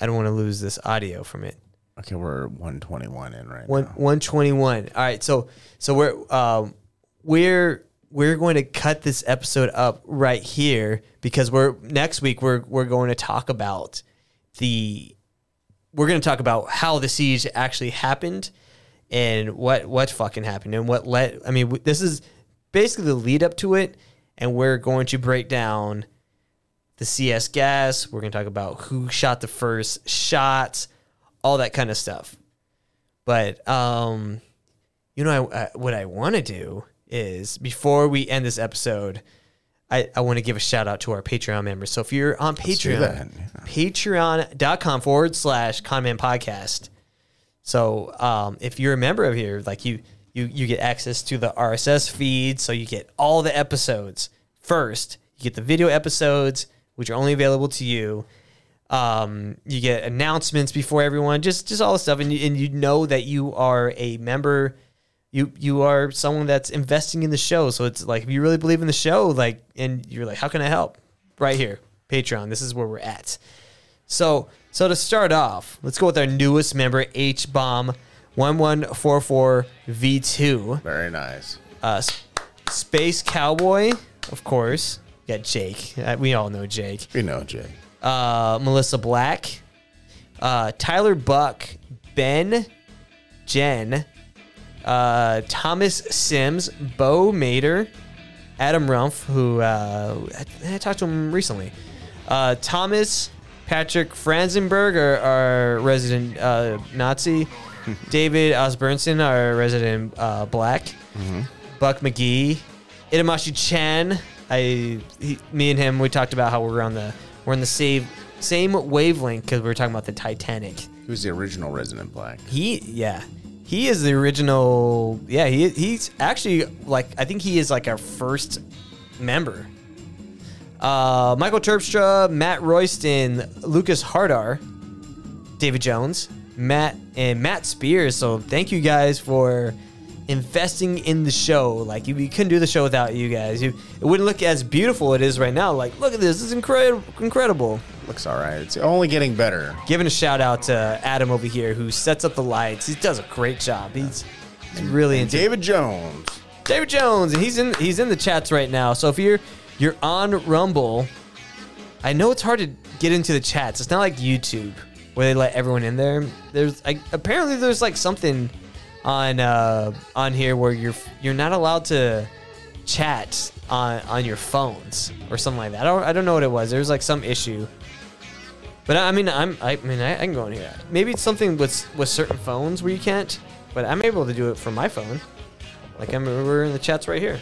Speaker 3: I don't want to lose this audio from it.
Speaker 2: Okay, we're 121 in right
Speaker 3: One
Speaker 2: now.
Speaker 3: one twenty one. All right, so so we're um we're we're going to cut this episode up right here because we're next week we're we're going to talk about the we're going to talk about how the siege actually happened and what what fucking happened and what led I mean this is basically the lead up to it and we're going to break down the CS gas, we're going to talk about who shot the first shots, all that kind of stuff. But um, you know, I, I, what I want to do is before we end this episode, I, I want to give a shout out to our Patreon members. So if you're on Patreon,
Speaker 2: that,
Speaker 3: patreon.com forward slash conman podcast. So um, if you're a member of here, like you, you, you get access to the RSS feed. So you get all the episodes first. You get the video episodes, which are only available to you. Um, you get announcements before everyone, just just all the stuff, and you, and you know that you are a member. You you are someone that's investing in the show. So it's like if you really believe in the show, like, and you're like, how can I help? Right here, Patreon. This is where we're at. So so to start off, let's go with our newest member, H Bomb one one four four V two.
Speaker 2: Very nice.
Speaker 3: Uh, Space Cowboy, of course. Got Jake. Uh, we all know Jake.
Speaker 2: We know Jake.
Speaker 3: Uh, Melissa Black, uh, Tyler Buck, Ben, Jen, uh, Thomas Sims, Bo Mater, Adam Rumpf, who uh, I, I talked to him recently. Uh, Thomas, Patrick Franzenberg, our, our resident uh, Nazi. David Osbernson, our resident uh, Black. Buck McGee, Itamashi Chen. I, he, me and him, we talked about how we're on the we're in the same same wavelength because we were talking about the Titanic.
Speaker 2: Who's the original Resident Black?
Speaker 3: He, yeah, he is the original. Yeah, he he's actually like I think he is like our first member. Uh, Michael Terpstra, Matt Royston, Lucas Hardar, David Jones, Matt and Matt Spears. So thank you guys for investing in the show. Like you, we couldn't do the show without you guys. You, it wouldn't look as beautiful it is right now. Like look at this, this is incredible, incredible.
Speaker 2: Looks all right. It's only getting better.
Speaker 3: Giving a shout out to Adam over here who sets up the lights. He does a great job. He's, he's really into
Speaker 2: David Jones.
Speaker 3: David Jones, and he's in he's in the chats right now. So if you're you're on Rumble, I know it's hard to get into the chats. It's not like YouTube where they let everyone in there. There's like apparently there's like something on uh, on here where you're you're not allowed to chat on on your phones or something like that. I don't I don't know what it was. There's like some issue. But I mean, I'm I mean I, I can go in here. Maybe it's something with with certain phones where you can't. But I'm able to do it from my phone. Like I'm we're in the chats right here.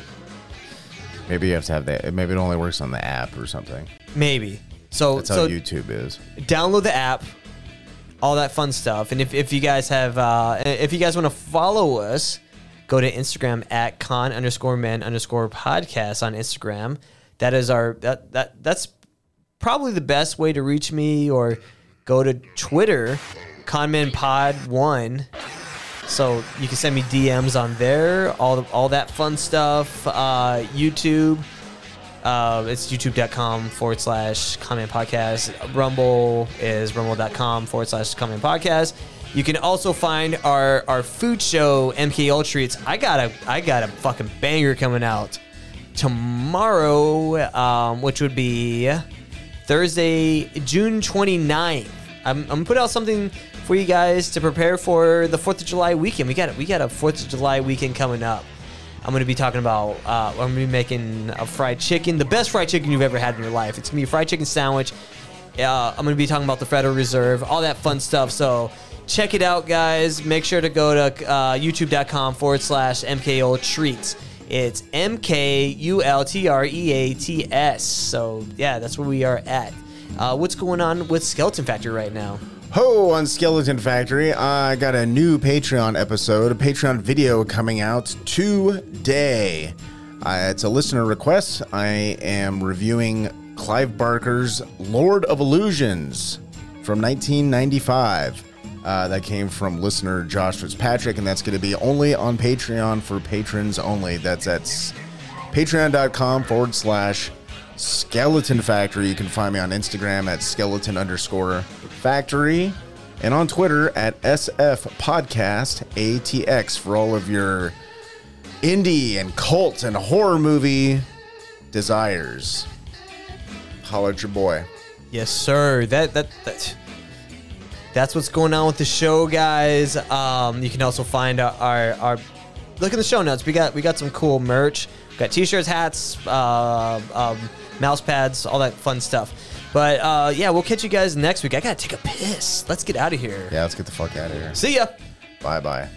Speaker 2: Maybe you have to have that. Maybe it only works on the app or something.
Speaker 3: Maybe. So
Speaker 2: That's how
Speaker 3: so
Speaker 2: YouTube is.
Speaker 3: download the app, all that fun stuff. And if, if you guys have uh, if you guys want to follow us, go to Instagram at con underscore men underscore podcast on Instagram. That is our that that that's probably the best way to reach me or go to Twitter, conmanpod one. So you can send me DMs on there, all the, all that fun stuff. Uh, YouTube, uh, it's youtube.com forward slash conmen podcast. Rumble is rumble.com forward slash conmen podcast. You can also find our, our food show, MK UltrEATS. I got a I got a fucking banger coming out tomorrow, um, which would be Thursday, June 29th. I'm, I'm gonna put out something for you guys to prepare for the Fourth of July weekend. We got we got a Fourth of July weekend coming up. I'm gonna be talking about. Uh, I'm gonna be making a fried chicken, the best fried chicken you've ever had in your life. It's gonna be a fried chicken sandwich. Uh, I'm gonna be talking about the Federal Reserve, all that fun stuff. So check it out, guys. Make sure to go to uh, YouTube.com forward slash MK UltrEATS. It's M K U L T R E A T S. So yeah, that's where we are at. Uh, what's going on with Skeleton Factory right now?
Speaker 2: Ho on Skeleton Factory. I got a new Patreon episode, a Patreon video coming out today. Uh, it's a listener request. I am reviewing Clive Barker's Lord of Illusions from 1995. Uh, that came from listener Josh Fitzpatrick, and that's going to be only on Patreon for patrons only. That's at patreon.com forward slash skeleton factory. You can find me on Instagram at skeleton underscore factory and on Twitter at SF Podcast ATX for all of your indie and cult and horror movie desires. Holler at your boy.
Speaker 3: Yes, sir. That that that. That's what's going on with the show, guys. Um, you can also find our, our, our look in the show notes. We got we got some cool merch. We got t-shirts, hats, uh, um, mouse pads, all that fun stuff. But uh, yeah, we'll catch you guys next week. I gotta take a piss. Let's get out of here.
Speaker 2: Yeah, let's get the fuck out of here.
Speaker 3: See ya.
Speaker 2: Bye bye.